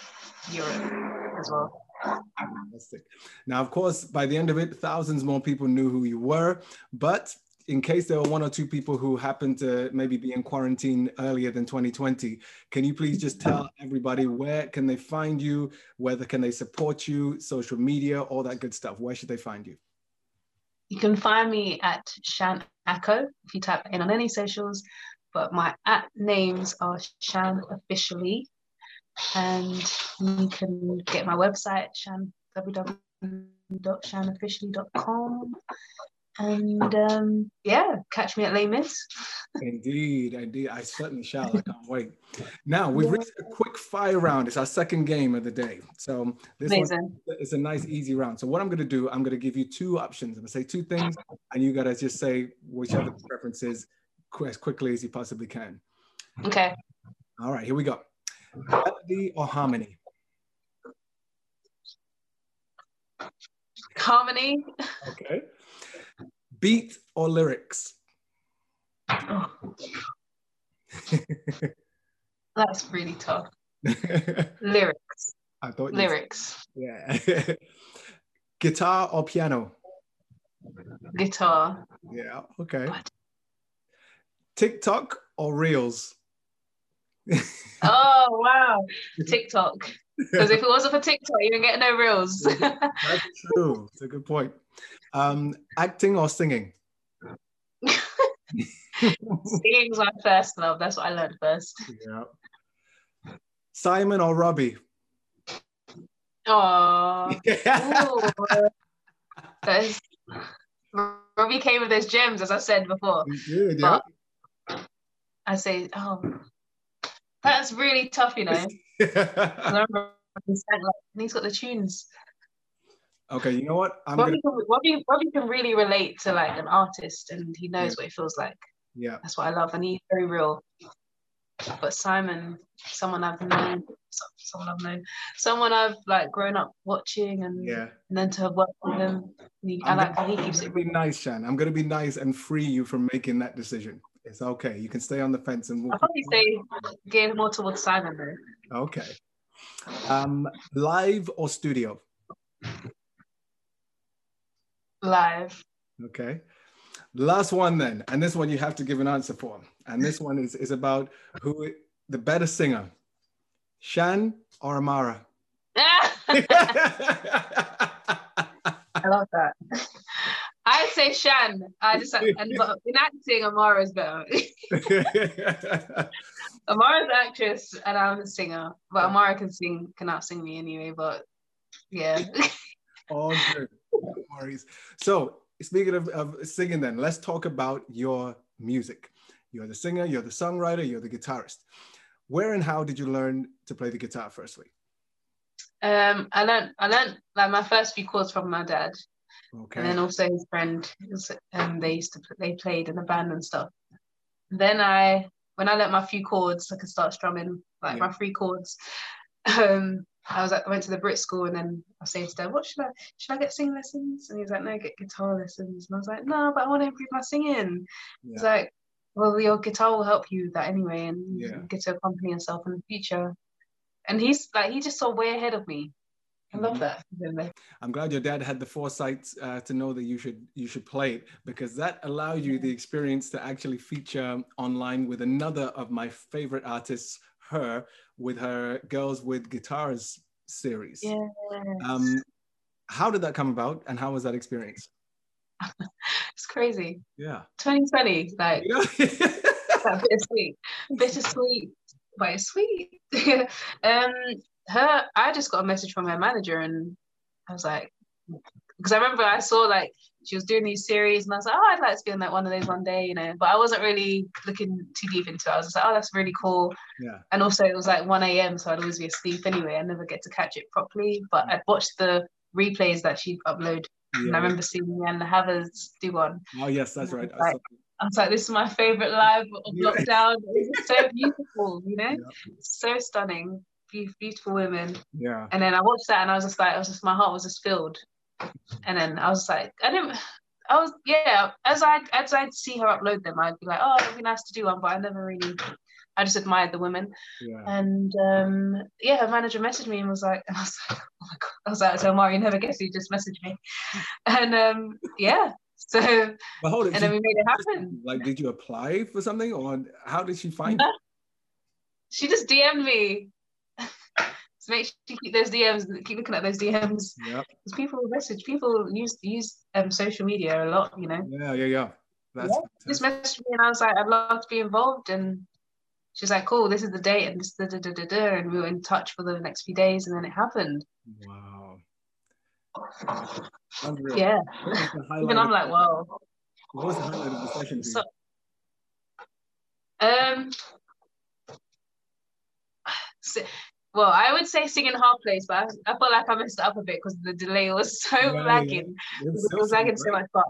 S2: Europe as well.
S1: Fantastic. Now, of course, by the end of it, thousands more people knew who you were. But in case there were one or two people who happened to maybe be in quarantine earlier than 2020, can you please just tell everybody where can they find you? Whether can they support you? Social media, all that good stuff. Where should they find you?
S2: You can find me at Shan Ako if you type in on any socials, but my at names are Shan officially, and you can get my website Shan www.shanofficially.com, and um, yeah, catch me at Les Mis.
S1: Indeed, indeed. I certainly shall. I can't wait. *laughs* Now, we've reached a quick fire round. It's our second game of the day. So this one
S2: Amazing.
S1: a nice easy round. So what I'm going to do, I'm going to give you two options. I'm going to say two things, and you got to just say whichever preference is qu- as quickly as you possibly can.
S2: Okay.
S1: All right, here we go. Melody or harmony?
S2: Harmony.
S1: Okay. Beat or lyrics?
S2: Oh, that's really tough. *laughs* Lyrics.
S1: I thought
S2: Lyrics.
S1: Yeah. *laughs* Guitar or piano?
S2: Guitar.
S1: Yeah. Okay.
S2: What?
S1: TikTok or Reels?
S2: Oh wow. *laughs* TikTok. Because if it wasn't for TikTok, you would get no reels. *laughs*
S1: That's true. It's a good point. Um, acting or singing? *laughs*
S2: Singing's my first love. That's what I learned first.
S1: Yeah. Simon or Robbie?
S2: Oh, Robbie came with those gems, as I said before.
S1: Good, yeah.
S2: I say, oh, that's really tough, you know. *laughs* and he's got the tunes.
S1: okay, you know what? I'm gonna
S2: Robbie, can, Robbie, Robbie can really relate to like an artist, and he knows what it feels like.
S1: yeah.
S2: That's what I love, and he's very real. But Simon, someone I've known, someone I've known, someone I've like grown up watching, and,
S1: Yeah.
S2: and then to have worked with him, he, I like
S1: gonna,
S2: he
S1: I'm
S2: keeps it
S1: be nice, Shan. I'm gonna be nice and free you from making that decision. It's okay. You can stay on the fence and
S2: I'll probably say geared more towards Simon though.
S1: Okay. Um, live or studio?
S2: Live.
S1: Okay. Last one then, and this one you have to give an answer for. And this one is, is about who the better singer, Shan or Amara? *laughs* *laughs*
S2: I love that. I say Shan. I just and but in acting, Amara's better. *laughs* Amara's actress and I'm a singer. But Amara can sing, can out sing me anyway. But yeah, *laughs*
S1: All good. No worries. So, speaking of, of singing, then let's talk about your music. You're the singer, you're the songwriter, you're the guitarist. Where and how did you learn to play the guitar firstly?
S2: Um, I learned I learned like my first few chords from my dad,
S1: Okay.
S2: and then also his friend. And they used to they played in a band and stuff. Then I when I learnt my few chords, I could start strumming like
S1: Yeah.
S2: my three chords. *laughs* Um, I was at, I went to the Brit school and then I was saying to dad, what should I should I get singing lessons? And he was like, no, get guitar lessons. And I was like, no, but I want to improve my singing. He's like, well, your guitar will help you with that anyway, and
S1: Yeah.
S2: get to accompany yourself in the future. And he's like, he just saw way ahead of me. I love
S1: Mhm.
S2: that.
S1: I'm glad your dad had the foresight uh, to know that you should you should play it because that allowed you the experience to actually feature online with another of my favorite artists, her, with her Girls with Guitars series.
S2: Yeah.
S1: Um, how did that come about, and how was that experience? *laughs*
S2: it's crazy.
S1: Yeah.
S2: 2020, like
S1: Yeah. *laughs*
S2: bittersweet, bittersweet, but it's sweet. *laughs* um, her, I just got a message from her manager, and I was like, because I remember I saw like she was doing these series, and I was like, oh, I'd like to be on that one of those one day, you know. But I wasn't really looking too deep into it. I was just like, oh, that's really cool.
S1: yeah.
S2: And also, it was like 1 a.m., so I'd always be asleep anyway. I never get to catch it properly. But mm. I'd watched the replays that she'd upload, Yeah. and I remember seeing Lianne La Havas do one.
S1: Oh yes, that's right. I
S2: Like, I was like, this is my favorite live of
S1: Yeah.
S2: lockdown. It's so beautiful, you know? *laughs*
S1: Yeah.
S2: So stunning. Be- beautiful women.
S1: yeah.
S2: And then I watched that and I was just like, I was just, my heart was just filled. And then I was like, I didn't, I was, yeah, as I as I'd see her upload them, I'd be like, oh, it'd be nice to do one, but I never really, I just admired the women.
S1: Yeah.
S2: And um, yeah, her manager messaged me and was like, and *laughs* I was like, oh my god, I was like, so Mario never guessed you just messaged me. *laughs* And um, yeah, so
S1: But hold it.
S2: and then we made it happen.
S1: Like, did you apply for something, or how did she find
S2: No.
S1: it?
S2: She just DM'd me. So make sure you keep those DMs, keep looking at those DMs.
S1: Yeah.
S2: Because people message, people use use um social media a lot, you know.
S1: Yeah. Yeah. Yeah. That's
S2: Just messaged me and I was like, I'd love to be involved. And she's like, cool, this is the date and this da, da, da, da, da. and we were in touch for the next few days and then it happened.
S1: Wow. Unreal.
S2: Yeah.
S1: What was the *laughs* highlight
S2: Even I'm like, wow.
S1: What was the highlight of the session?
S2: So, um, *sighs* so- well, I would say singing half place, but I, I felt like I messed it up a bit because the delay was so
S1: Yeah, yeah.
S2: lagging.
S1: It was
S2: It
S1: so
S2: was lagging so much, but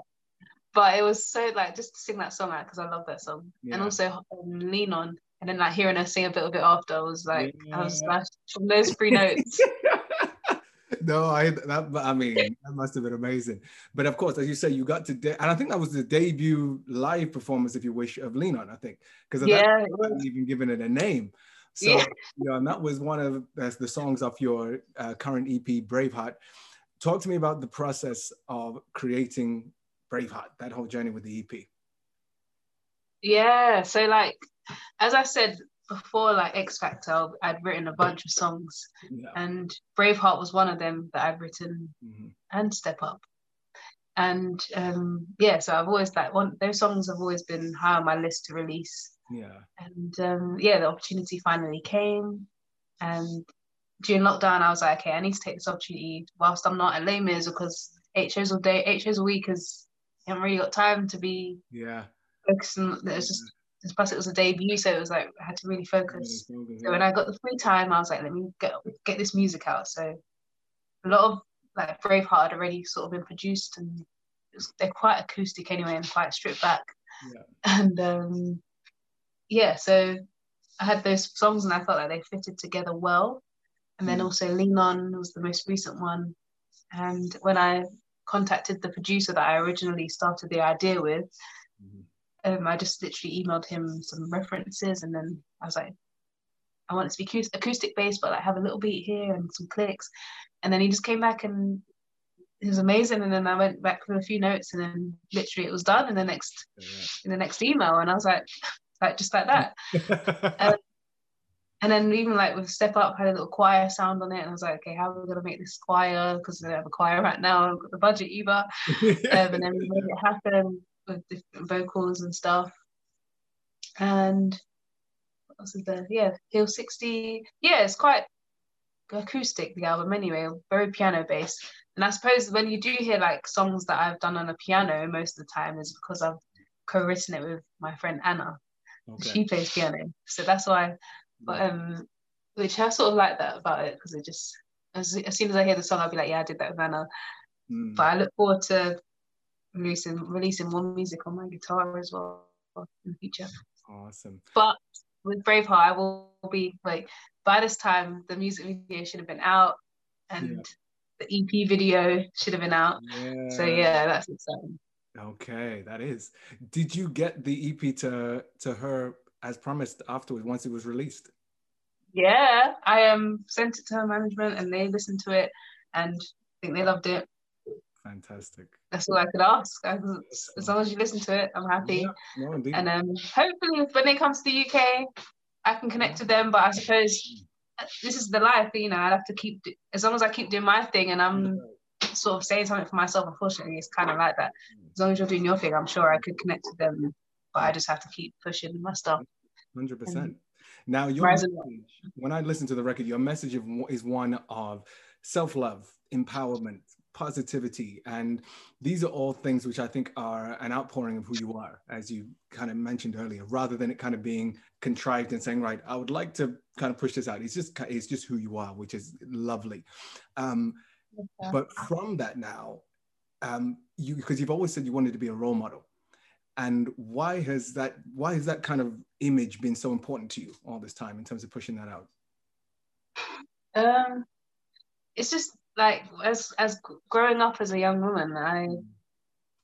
S2: but it was so like just to sing that song out because I love that song,
S1: Yeah.
S2: and also um, lean on, and then like hearing her sing a bit of it after, I was like, I was
S1: Yeah.
S2: like from those three notes. *laughs*
S1: no, I that I mean that must have been amazing. But of course, as you say, you got to de- and I think that was the debut live performance, if you wish, of Lean On. I think because of that,
S2: yeah, was.
S1: hadn't even given it a name. So
S2: Yeah.
S1: you know, and that was one of uh, the songs off your uh, current EP, Braveheart. Talk to me about the process of creating Braveheart, that whole journey with the EP.
S2: Yeah, so like as I said before, like X Factor, I'd written a bunch of songs,
S1: Yeah.
S2: and Braveheart was one of them that I'd written,
S1: Mhm.
S2: and Step Up. And um, yeah, so I've always like one those songs have always been high on my list to release.
S1: Yeah.
S2: And um, yeah, the opportunity finally came. And during lockdown, I was like, okay, I need to take this opportunity whilst I'm not at Les Mis because eight shows a day, eight shows a week is I haven't really got time to be
S1: Yeah.
S2: focusing. It was just plus it was a debut, so it was like I had to really focus. So when I got the free time, I was like, let me get get this music out. So a lot of like Braveheart had already sort of been produced, and it was, they're quite acoustic anyway and quite stripped back.
S1: Yeah.
S2: And um, yeah, so I had those songs, and I felt like they fitted together well. And then
S1: Mm.
S2: also Lean On was the most recent one. And when I contacted the producer that I originally started the idea with,
S1: Mhm.
S2: um, I just literally emailed him some references, and then I was like, I want it to be acoustic, based, but like have a little beat here and some clicks. And then he just came back and it was amazing. And then I went back with a few notes, and then literally it was done in the next in the next email. And I was like, like just like that.
S1: Yeah. *laughs*
S2: And then even like with Step Up had a little choir sound on it, and I was like, okay, how are we gonna make this choir? Because we don't have a choir right now. I haven't got the budget either. *laughs* Um, and then we made it happen with different vocals and stuff. And what else is there? Yeah, Hill 60. Yeah, it's quite acoustic, the album anyway, very piano based. And I suppose when you do hear like songs that I've done on a piano most of the time is because I've co-written it with my friend Anna. Okay. She plays piano, so that's why. But um, which I sort of like that about it because it just as, as soon as I hear the song, I'll be like, yeah, I did that with Anna. Mm. But I look forward to releasing releasing more music on my guitar as well in the future.
S1: Awesome.
S2: But with Braveheart, I will be like by this time the music video should have been out and yeah. the EP video should have been out. Yeah. So yeah, that's exciting.
S1: Okay, that is. Did you get the EP to to her as promised afterwards once it was released?
S2: Yeah, I um sent it to her management and they listened to it and I think they loved it.
S1: Fantastic.
S2: That's all I could ask. As, as long as you listen to it, I'm happy. Yeah, no. And um, hopefully, when it comes to the UK, I can connect with them. But I suppose this is the life, you know. I have to keep as long as I keep doing my thing, and I'm sort of saying something for myself. Unfortunately, it's kind of like that. As long as you're doing your thing, I'm sure I could connect with them. But I just have to keep pushing my stuff.
S1: Hundred percent. Now, your message, when I listen to the record, your message is one of self-love, empowerment, positivity. And these are all things which I think are an outpouring of who you are, as you kind of mentioned earlier, rather than it kind of being contrived and saying, right, I would like to kind of push this out. It's just, it's just who you are, which is lovely. Um, okay. But from that now, um, you, because you've always said you wanted to be a role model. And why has that, why has that kind of image been so important to you all this time in terms of pushing that out?
S2: Um, it's just like as as growing up as a young woman, I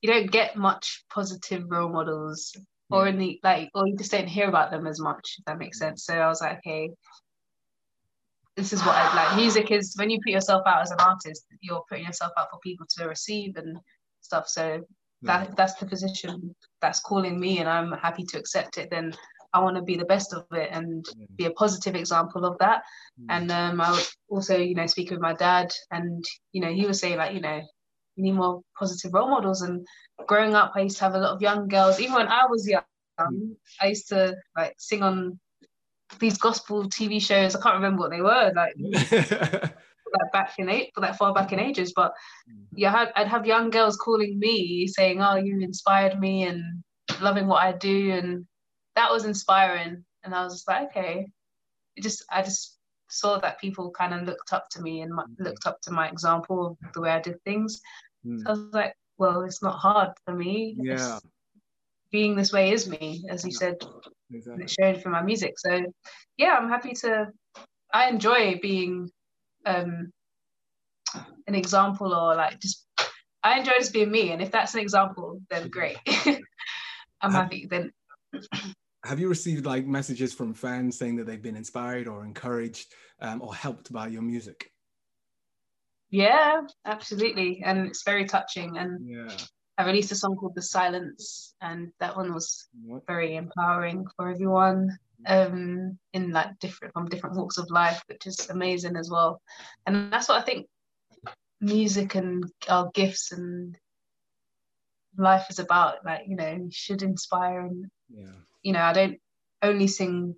S2: you don't get much positive role models or in the like or you just don't hear about them as much, if that makes sense. So I was like, okay, this is what I like. Music is when you put yourself out as an artist, you're putting yourself out for people to receive and stuff. So that that's the position that's calling me and I'm happy to accept it, then I want to be the best of it and be a positive example of that. Mm. And um, I would also, you know, speak with my dad, and you know, he was saying like, you know, you need more positive role models. And growing up, I used to have a lot of young girls. Even when I was young, mm. I used to like sing on these gospel TV shows. I can't remember what they were like. *laughs* that back in eight, that far back in ages, but mm. yeah, I'd, I'd have young girls calling me saying, "Oh, you inspired me," and loving what I do, and that was inspiring. And I was just like, okay, it just I just saw that people kind of looked up to me and my, mm-hmm. looked up to my example of the way I did things. Mm. So I was like, well, it's not hard for me.
S1: Yeah. It's,
S2: being this way is me, as you said, exactly. it's shown through my music. So yeah, I'm happy to. I enjoy being um, an example or like just. I enjoy just being me, and if that's an example, then great. *laughs* I'm happy. Then *clears throat*
S1: have you received like messages from fans saying that they've been inspired or encouraged um, or helped by your music?
S2: Yeah, absolutely, and it's very touching. And yeah. I released a song called "The Silence," and that one was very empowering for everyone um, in like different from different walks of life, which is amazing as well. And that's what I think music and our gifts and life is about. Like you know, you should inspire and
S1: yeah
S2: you know, I don't only sing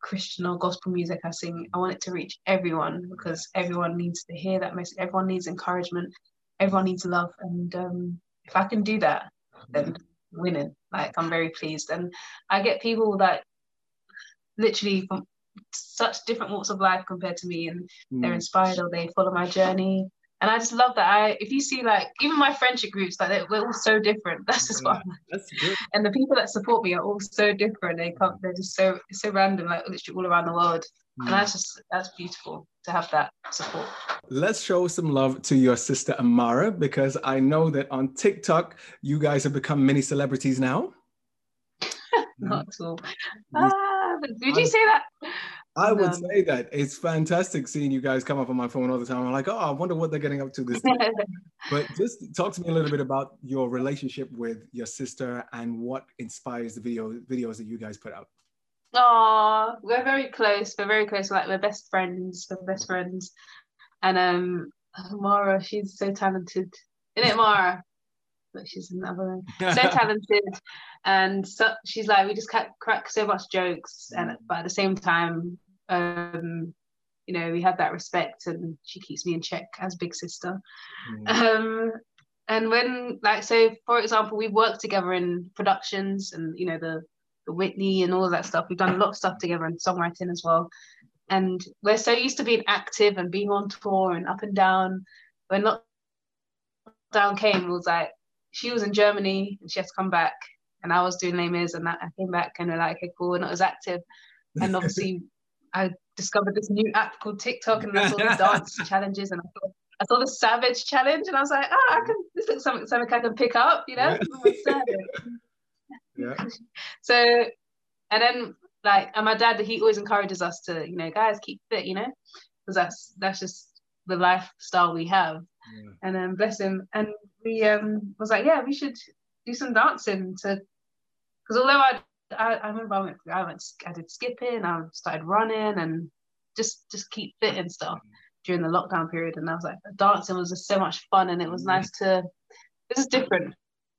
S2: Christian or gospel music. I sing, I want it to reach everyone because everyone needs to hear that message. Everyone needs encouragement. Everyone needs love. And um, if I can do that, then winning. Like I'm very pleased. And I get people that literally from such different walks of life compared to me and mm. they're inspired or they follow my journey and I just love that. I if you see like even my friendship groups, like we're all so different. *laughs* That's just yeah, what. I'm That's good. And the people that support me are all so different. They come, they're just so so random, like literally all around the world. Mm. And that's just that's beautiful to have that support.
S1: Let's show some love to your sister Amara because I know that on TikTok you guys have become mini celebrities now. *laughs*
S2: Not at all. Ah, did you say that?
S1: I would um, say that it's fantastic seeing you guys come up on my phone all the time. I'm like, oh, I wonder what they're getting up to this. *laughs* but just talk to me a little bit about your relationship with your sister and what inspires the video videos that you guys put out.
S2: Oh, we're very close. We're very close. Like we're best friends. We're best friends. And um, Mara, she's so talented. Isn't it, Mara? but she's another so *laughs* talented and so she's like we just crack so much jokes and but at the same time um you know we have that respect and she keeps me in check as big sister mm. um and when like so for example we work together in productions and you know the Whitney and all that stuff. We've done a lot of stuff together and songwriting as well. And we're so used to being active and being on tour and up and down. When lockdown came, it was like she was in Germany and she had to come back, and I was doing Les Mis, and I came back and we're like, okay, cool, we're not as active. And obviously, *laughs* I discovered this new app called TikTok, and I saw the dance *laughs* challenges, and I thought. I saw the Savage challenge, and I was like, "Ah, oh, I can. This looks something, something I can pick up, you know."
S1: Yeah. *laughs*
S2: So, and then like, and my dad, he always encourages us to, you know, guys keep fit, you know, because that's that's just the lifestyle we have. Yeah. And then bless him, and we um was like, yeah, we should do some dancing to, because although I, I, I remember I went, I went, I did skipping, I started running, and just just keep fit and stuff during the lockdown period. And I was like, dancing was just so much fun, and it was nice to. This is different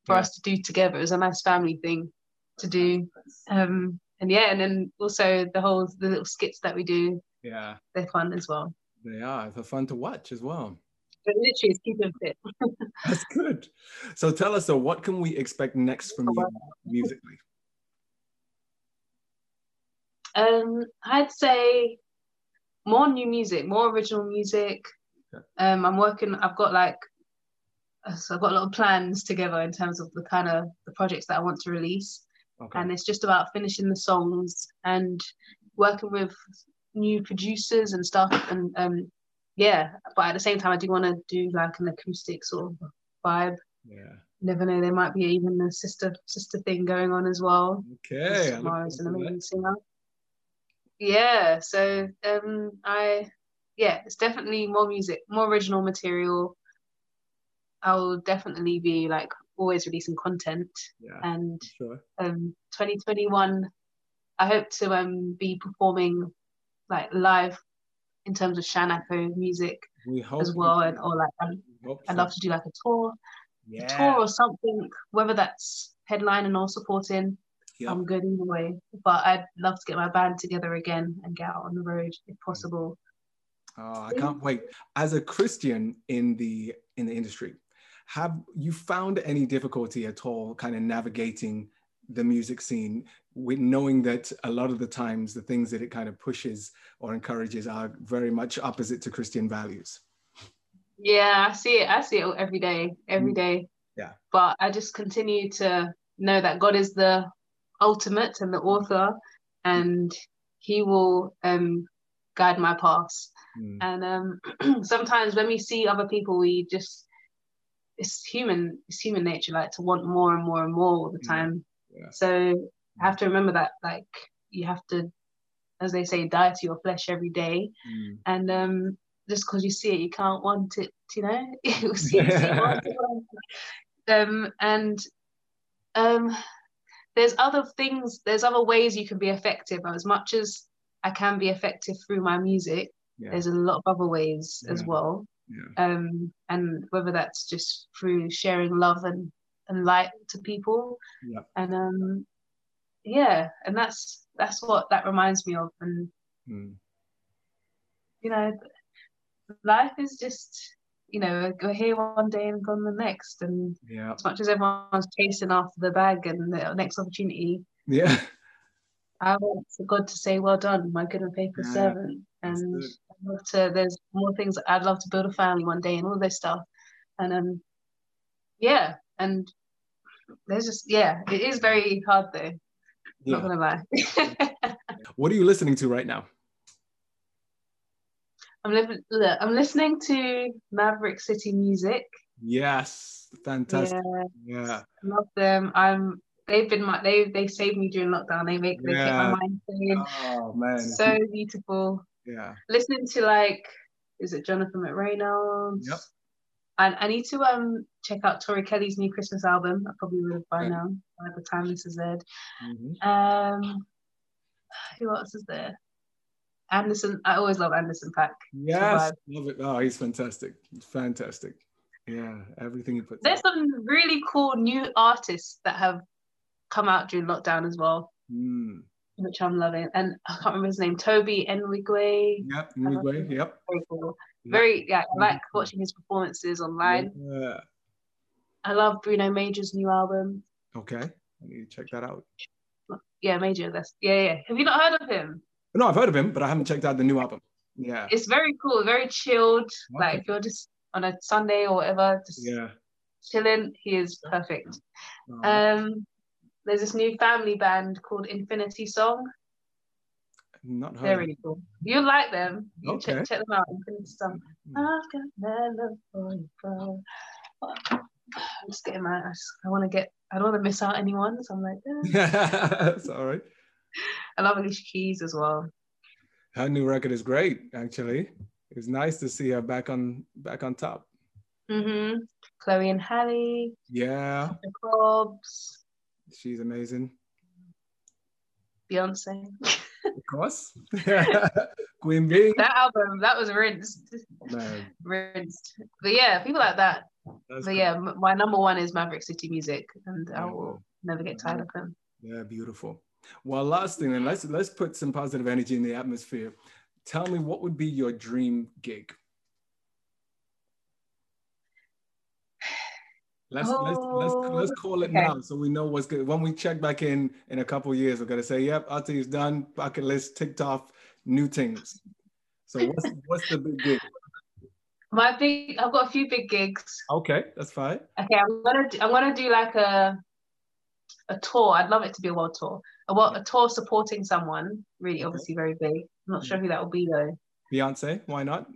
S2: for yeah. us to do together. It was a nice family thing to do. Um, and yeah, and then also the whole the little skits that we do.
S1: Yeah,
S2: they're fun as well.
S1: They are. They're fun to watch as well.
S2: But literally, it's keeping fit. *laughs*
S1: That's good. So tell us, so what can we expect next from you musically?
S2: Um, I'd say more new music, more original music. Okay. Um, I'm working. I've got like, so I've got a lot of plans together in terms of the kind of the projects that I want to release. Okay. And it's just about finishing the songs and working with new producers and stuff. And um, yeah, but at the same time, I do want to do like an acoustic sort of vibe.
S1: Yeah.
S2: Never know, there might be even a sister sister thing going on as well.
S1: Okay.
S2: Amara's an amazing singer. Yeah, so um, I yeah, it's definitely more music, more original material. I will definitely be like always releasing content.
S1: Yeah,
S2: and
S1: sure.
S2: um, 2021, I hope to um, be performing like live in terms of Shan Ako music as well, and or like um, I'd love to do like a tour, yeah. a tour or something, whether that's headlining or supporting. Yep. I'm good either way, but I'd love to get my band together again and get out on the road if possible.
S1: Oh, I can't wait. As a Christian in the in the industry, have you found any difficulty at all kind of navigating the music scene with knowing that a lot of the times the things that it kind of pushes or encourages are very much opposite to christian values?
S2: Yeah i see it. I see it every day every mm.
S1: yeah.
S2: But i just continue to know that god is the ultimate and the author and he will um guide my path mm. and um *clears throat* sometimes when we see other people we just it's human it's human nature like to want more and more and more all the time
S1: yeah. Yeah.
S2: so I have to remember that like you have to as they say die to your flesh every day
S1: mm.
S2: and um just because you see it you can't want it you know *laughs* you *laughs* see, it, um and um there's other things there's other ways you can be effective as much as I can be effective through my music yeah. there's a lot of other ways as well
S1: yeah.
S2: Um, and whether that's just through sharing love and, and light to people.
S1: Yeah.
S2: And um, yeah, and that's that's what that reminds me of. And
S1: mm.
S2: you know, life is just you know go here one day and gone the next. And
S1: yeah.
S2: as much as everyone's chasing after the bag and the next opportunity,
S1: yeah.
S2: I want for God to say, "Well done, my good and faithful yeah, servant." And love to. There's more things. I'd love to build a family one day and all this stuff. And um, yeah, and there's just yeah, it is very hard though. Yeah. Not gonna lie. *laughs*
S1: what are you listening to right now?
S2: I'm living. I'm listening to Maverick City Music.
S1: Yes, fantastic. Yeah, yeah.
S2: love them. I'm they've been my they they saved me during lockdown. They make they yeah. keep my mind sane.
S1: Oh man,
S2: so beautiful.
S1: Yeah,
S2: listening to like is it Jonathan McReynolds?
S1: Yep.
S2: And I need to um check out Tori Kelly's new Christmas album. I probably would have by now by the time this is aired.
S1: Mm-hmm.
S2: Um, who else is there? Anderson. I always love Anderson .Paak.
S1: Yes, love it. Oh, he's fantastic. fantastic. Yeah, everything he puts.
S2: There's
S1: out.
S2: some really cool new artists that have come out during lockdown as well,
S1: mm.
S2: Which I'm loving. And I can't remember his name, Tobe Nwigwe.
S1: Yep, Nwigwe, yep.
S2: Very cool. Very, yeah, I like watching his performances online.
S1: Yeah.
S2: I love Bruno Major's new album.
S1: Okay, I need to check that out.
S2: Yeah, Major. That's yeah, yeah. Have you not heard of him?
S1: No, I've heard of him, but I haven't checked out the new album. Yeah.
S2: It's very cool, very chilled.
S1: Okay.
S2: Like if you're just on a Sunday or whatever, just
S1: Yeah.
S2: chilling, he is perfect.
S1: Oh,
S2: Um, there's this new family band called Infinity Song.
S1: not heard.
S2: They're really cool. You like them? You
S1: Okay.
S2: check, check them out. Infinity Song. I've got my love for you, girl. I'm just getting my. I, just- I want to get. I don't want to miss out anyone, so I'm like, *laughs* eh.
S1: That's all right.
S2: I love Alicia Keys as well.
S1: Her new record is great, actually. It's nice to see her back on back on top.
S2: hmm Chloe and Halle,
S1: Yeah,
S2: the Cobbs,
S1: she's amazing.
S2: Beyonce.
S1: Of course. *laughs* Queen Bee.
S2: that album, that was rinsed,
S1: Man,
S2: rinsed. But yeah, people like that.
S1: that's
S2: But
S1: cool.
S2: yeah, my number one is Maverick City Music, and I will never get tired of them.
S1: Yeah, beautiful. Well, last thing, then let's let's put some positive energy in the atmosphere. Tell me, what would be your dream gig? Let's let's let's oh, let's call it
S2: Oh, okay.
S1: now, so we know what's good. When we check back in in a couple of years, we're gonna say, "Yep, Ati's done. Bucket list ticked off. New things." So what's what's the big gig?
S2: My big, I've got a few big gigs.
S1: Okay, that's fine.
S2: Okay, I'm gonna do, I'm gonna do like a a tour. I'd love it to be a world tour. A world, a tour supporting someone. Really, obviously, very big. I'm not sure mm. who that will be though.
S1: Beyonce, why not?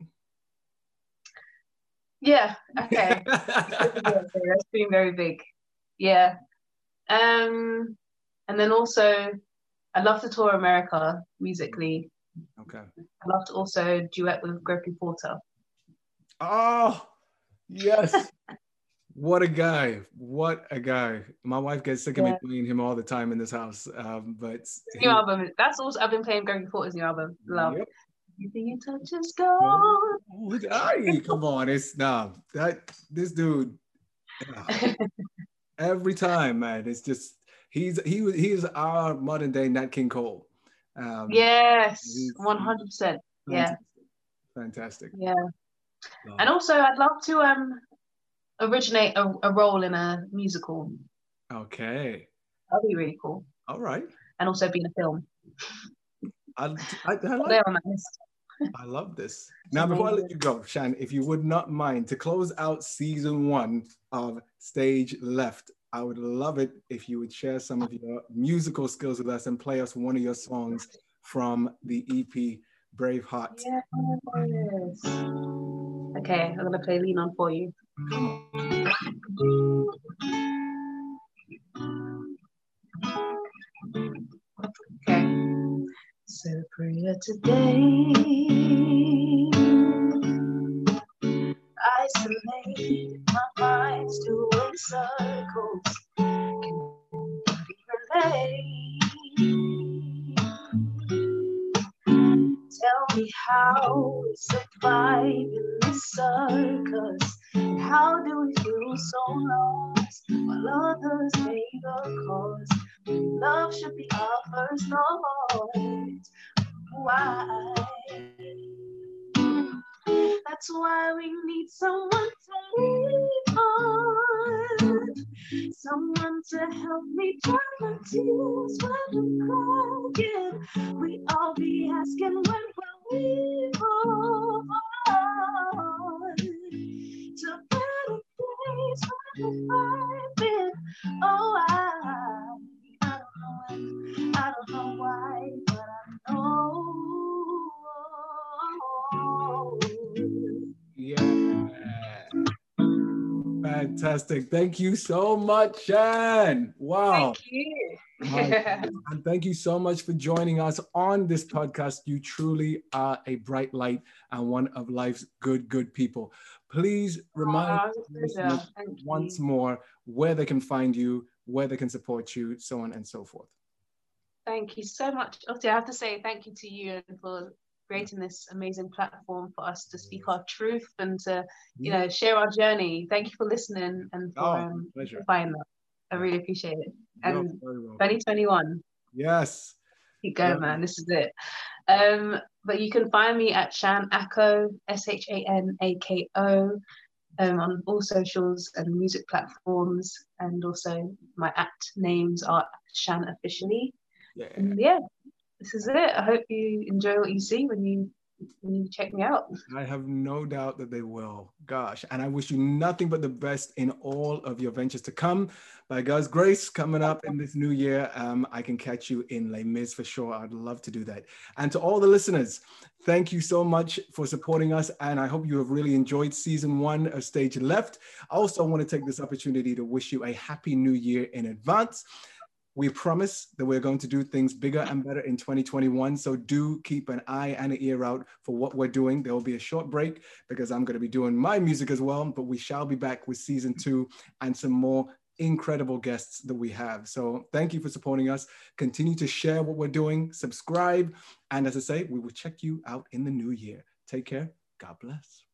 S2: Yeah. Okay. *laughs* That's being very big. Yeah. Um, and then also, I love to tour America musically.
S1: okay.
S2: I love to also duet with Gregory Porter.
S1: Oh, yes. *laughs* what a guy. What a guy. My wife gets sick of me playing him all the time in this house. Um, but
S2: new album. That's also I've been playing Gregory Porter's new album. Love.
S1: Yep.
S2: Everything you touch is gold.
S1: Oh, ay, come on. It's no that this dude yeah. *laughs* every time, man. It's just he's he was he is our modern day Nat King Cole. Um
S2: yes, one hundred percent. Yeah,
S1: Fantastic.
S2: yeah.
S1: Wow.
S2: And also, I'd love to um originate a, a role in a musical.
S1: Okay.
S2: That'd be really cool.
S1: All right.
S2: And also be in a film.
S1: I, I, I like
S2: on that list.
S1: I love this. *laughs* Now, before I let you go, Shan, if you would not mind to close out season one of Stage Left, I would love it if you would share some of your musical skills with us and play us one of your songs from the EP Braveheart.
S2: Yes. Okay, I'm gonna play Lean On for you. Okay. So prayer today. Isolate my mind to in circles. Can relate. Tell me how we survive in this circus. How do we feel so lost while others pay the cost? Love should be our first thought. Why? That's why we need someone to lean on. Someone to help me dry my tears when I'm crying. We all be asking when will we move on to better days when vibing. Oh, I, I don't know why, but I know.
S1: Yeah. Fantastic. Thank you so much, Shan. Wow.
S2: Thank you.
S1: And thank you so much for joining us on this podcast. You truly are a bright light and one of life's good, good people. Please remind
S2: Oh, it's a pleasure.
S1: listeners
S2: Thank you.
S1: once more where they can find you, where they can support you, so on and so forth.
S2: Thank you so much. Obviously, I have to say thank you to you and for creating this amazing platform for us to speak our truth and to, you know, share our journey. Thank you for listening and for
S1: Oh,
S2: um,
S1: pleasure.
S2: amplifying that. I really appreciate it. And 2021,
S1: Yes.
S2: keep going,
S1: Yeah.
S2: man. This is it. Um, but you can find me at Shan Ako, S H A N A K O, um, on all socials and music platforms. And also, my act names are Shan Officially. Yeah. yeah, this is it. I hope you enjoy what you see when you when you check me out.
S1: I have no doubt that they will. Gosh, and I wish you nothing but the best in all of your ventures to come. By God's grace, coming up in this new year, um, I can catch you in Les Mis for sure. I'd love to do that. And to all the listeners, thank you so much for supporting us. And I hope you have really enjoyed season one of Stage Left. I also want to take this opportunity to wish you a happy new year in advance. We promise that we're going to do things bigger and better in 2021. So do keep an eye and an ear out for what we're doing. There will be a short break because I'm going to be doing my music as well, but we shall be back with season two and some more incredible guests that we have. So thank you for supporting us. Continue to share what we're doing, subscribe. And as I say, we will check you out in the new year. Take care. God bless.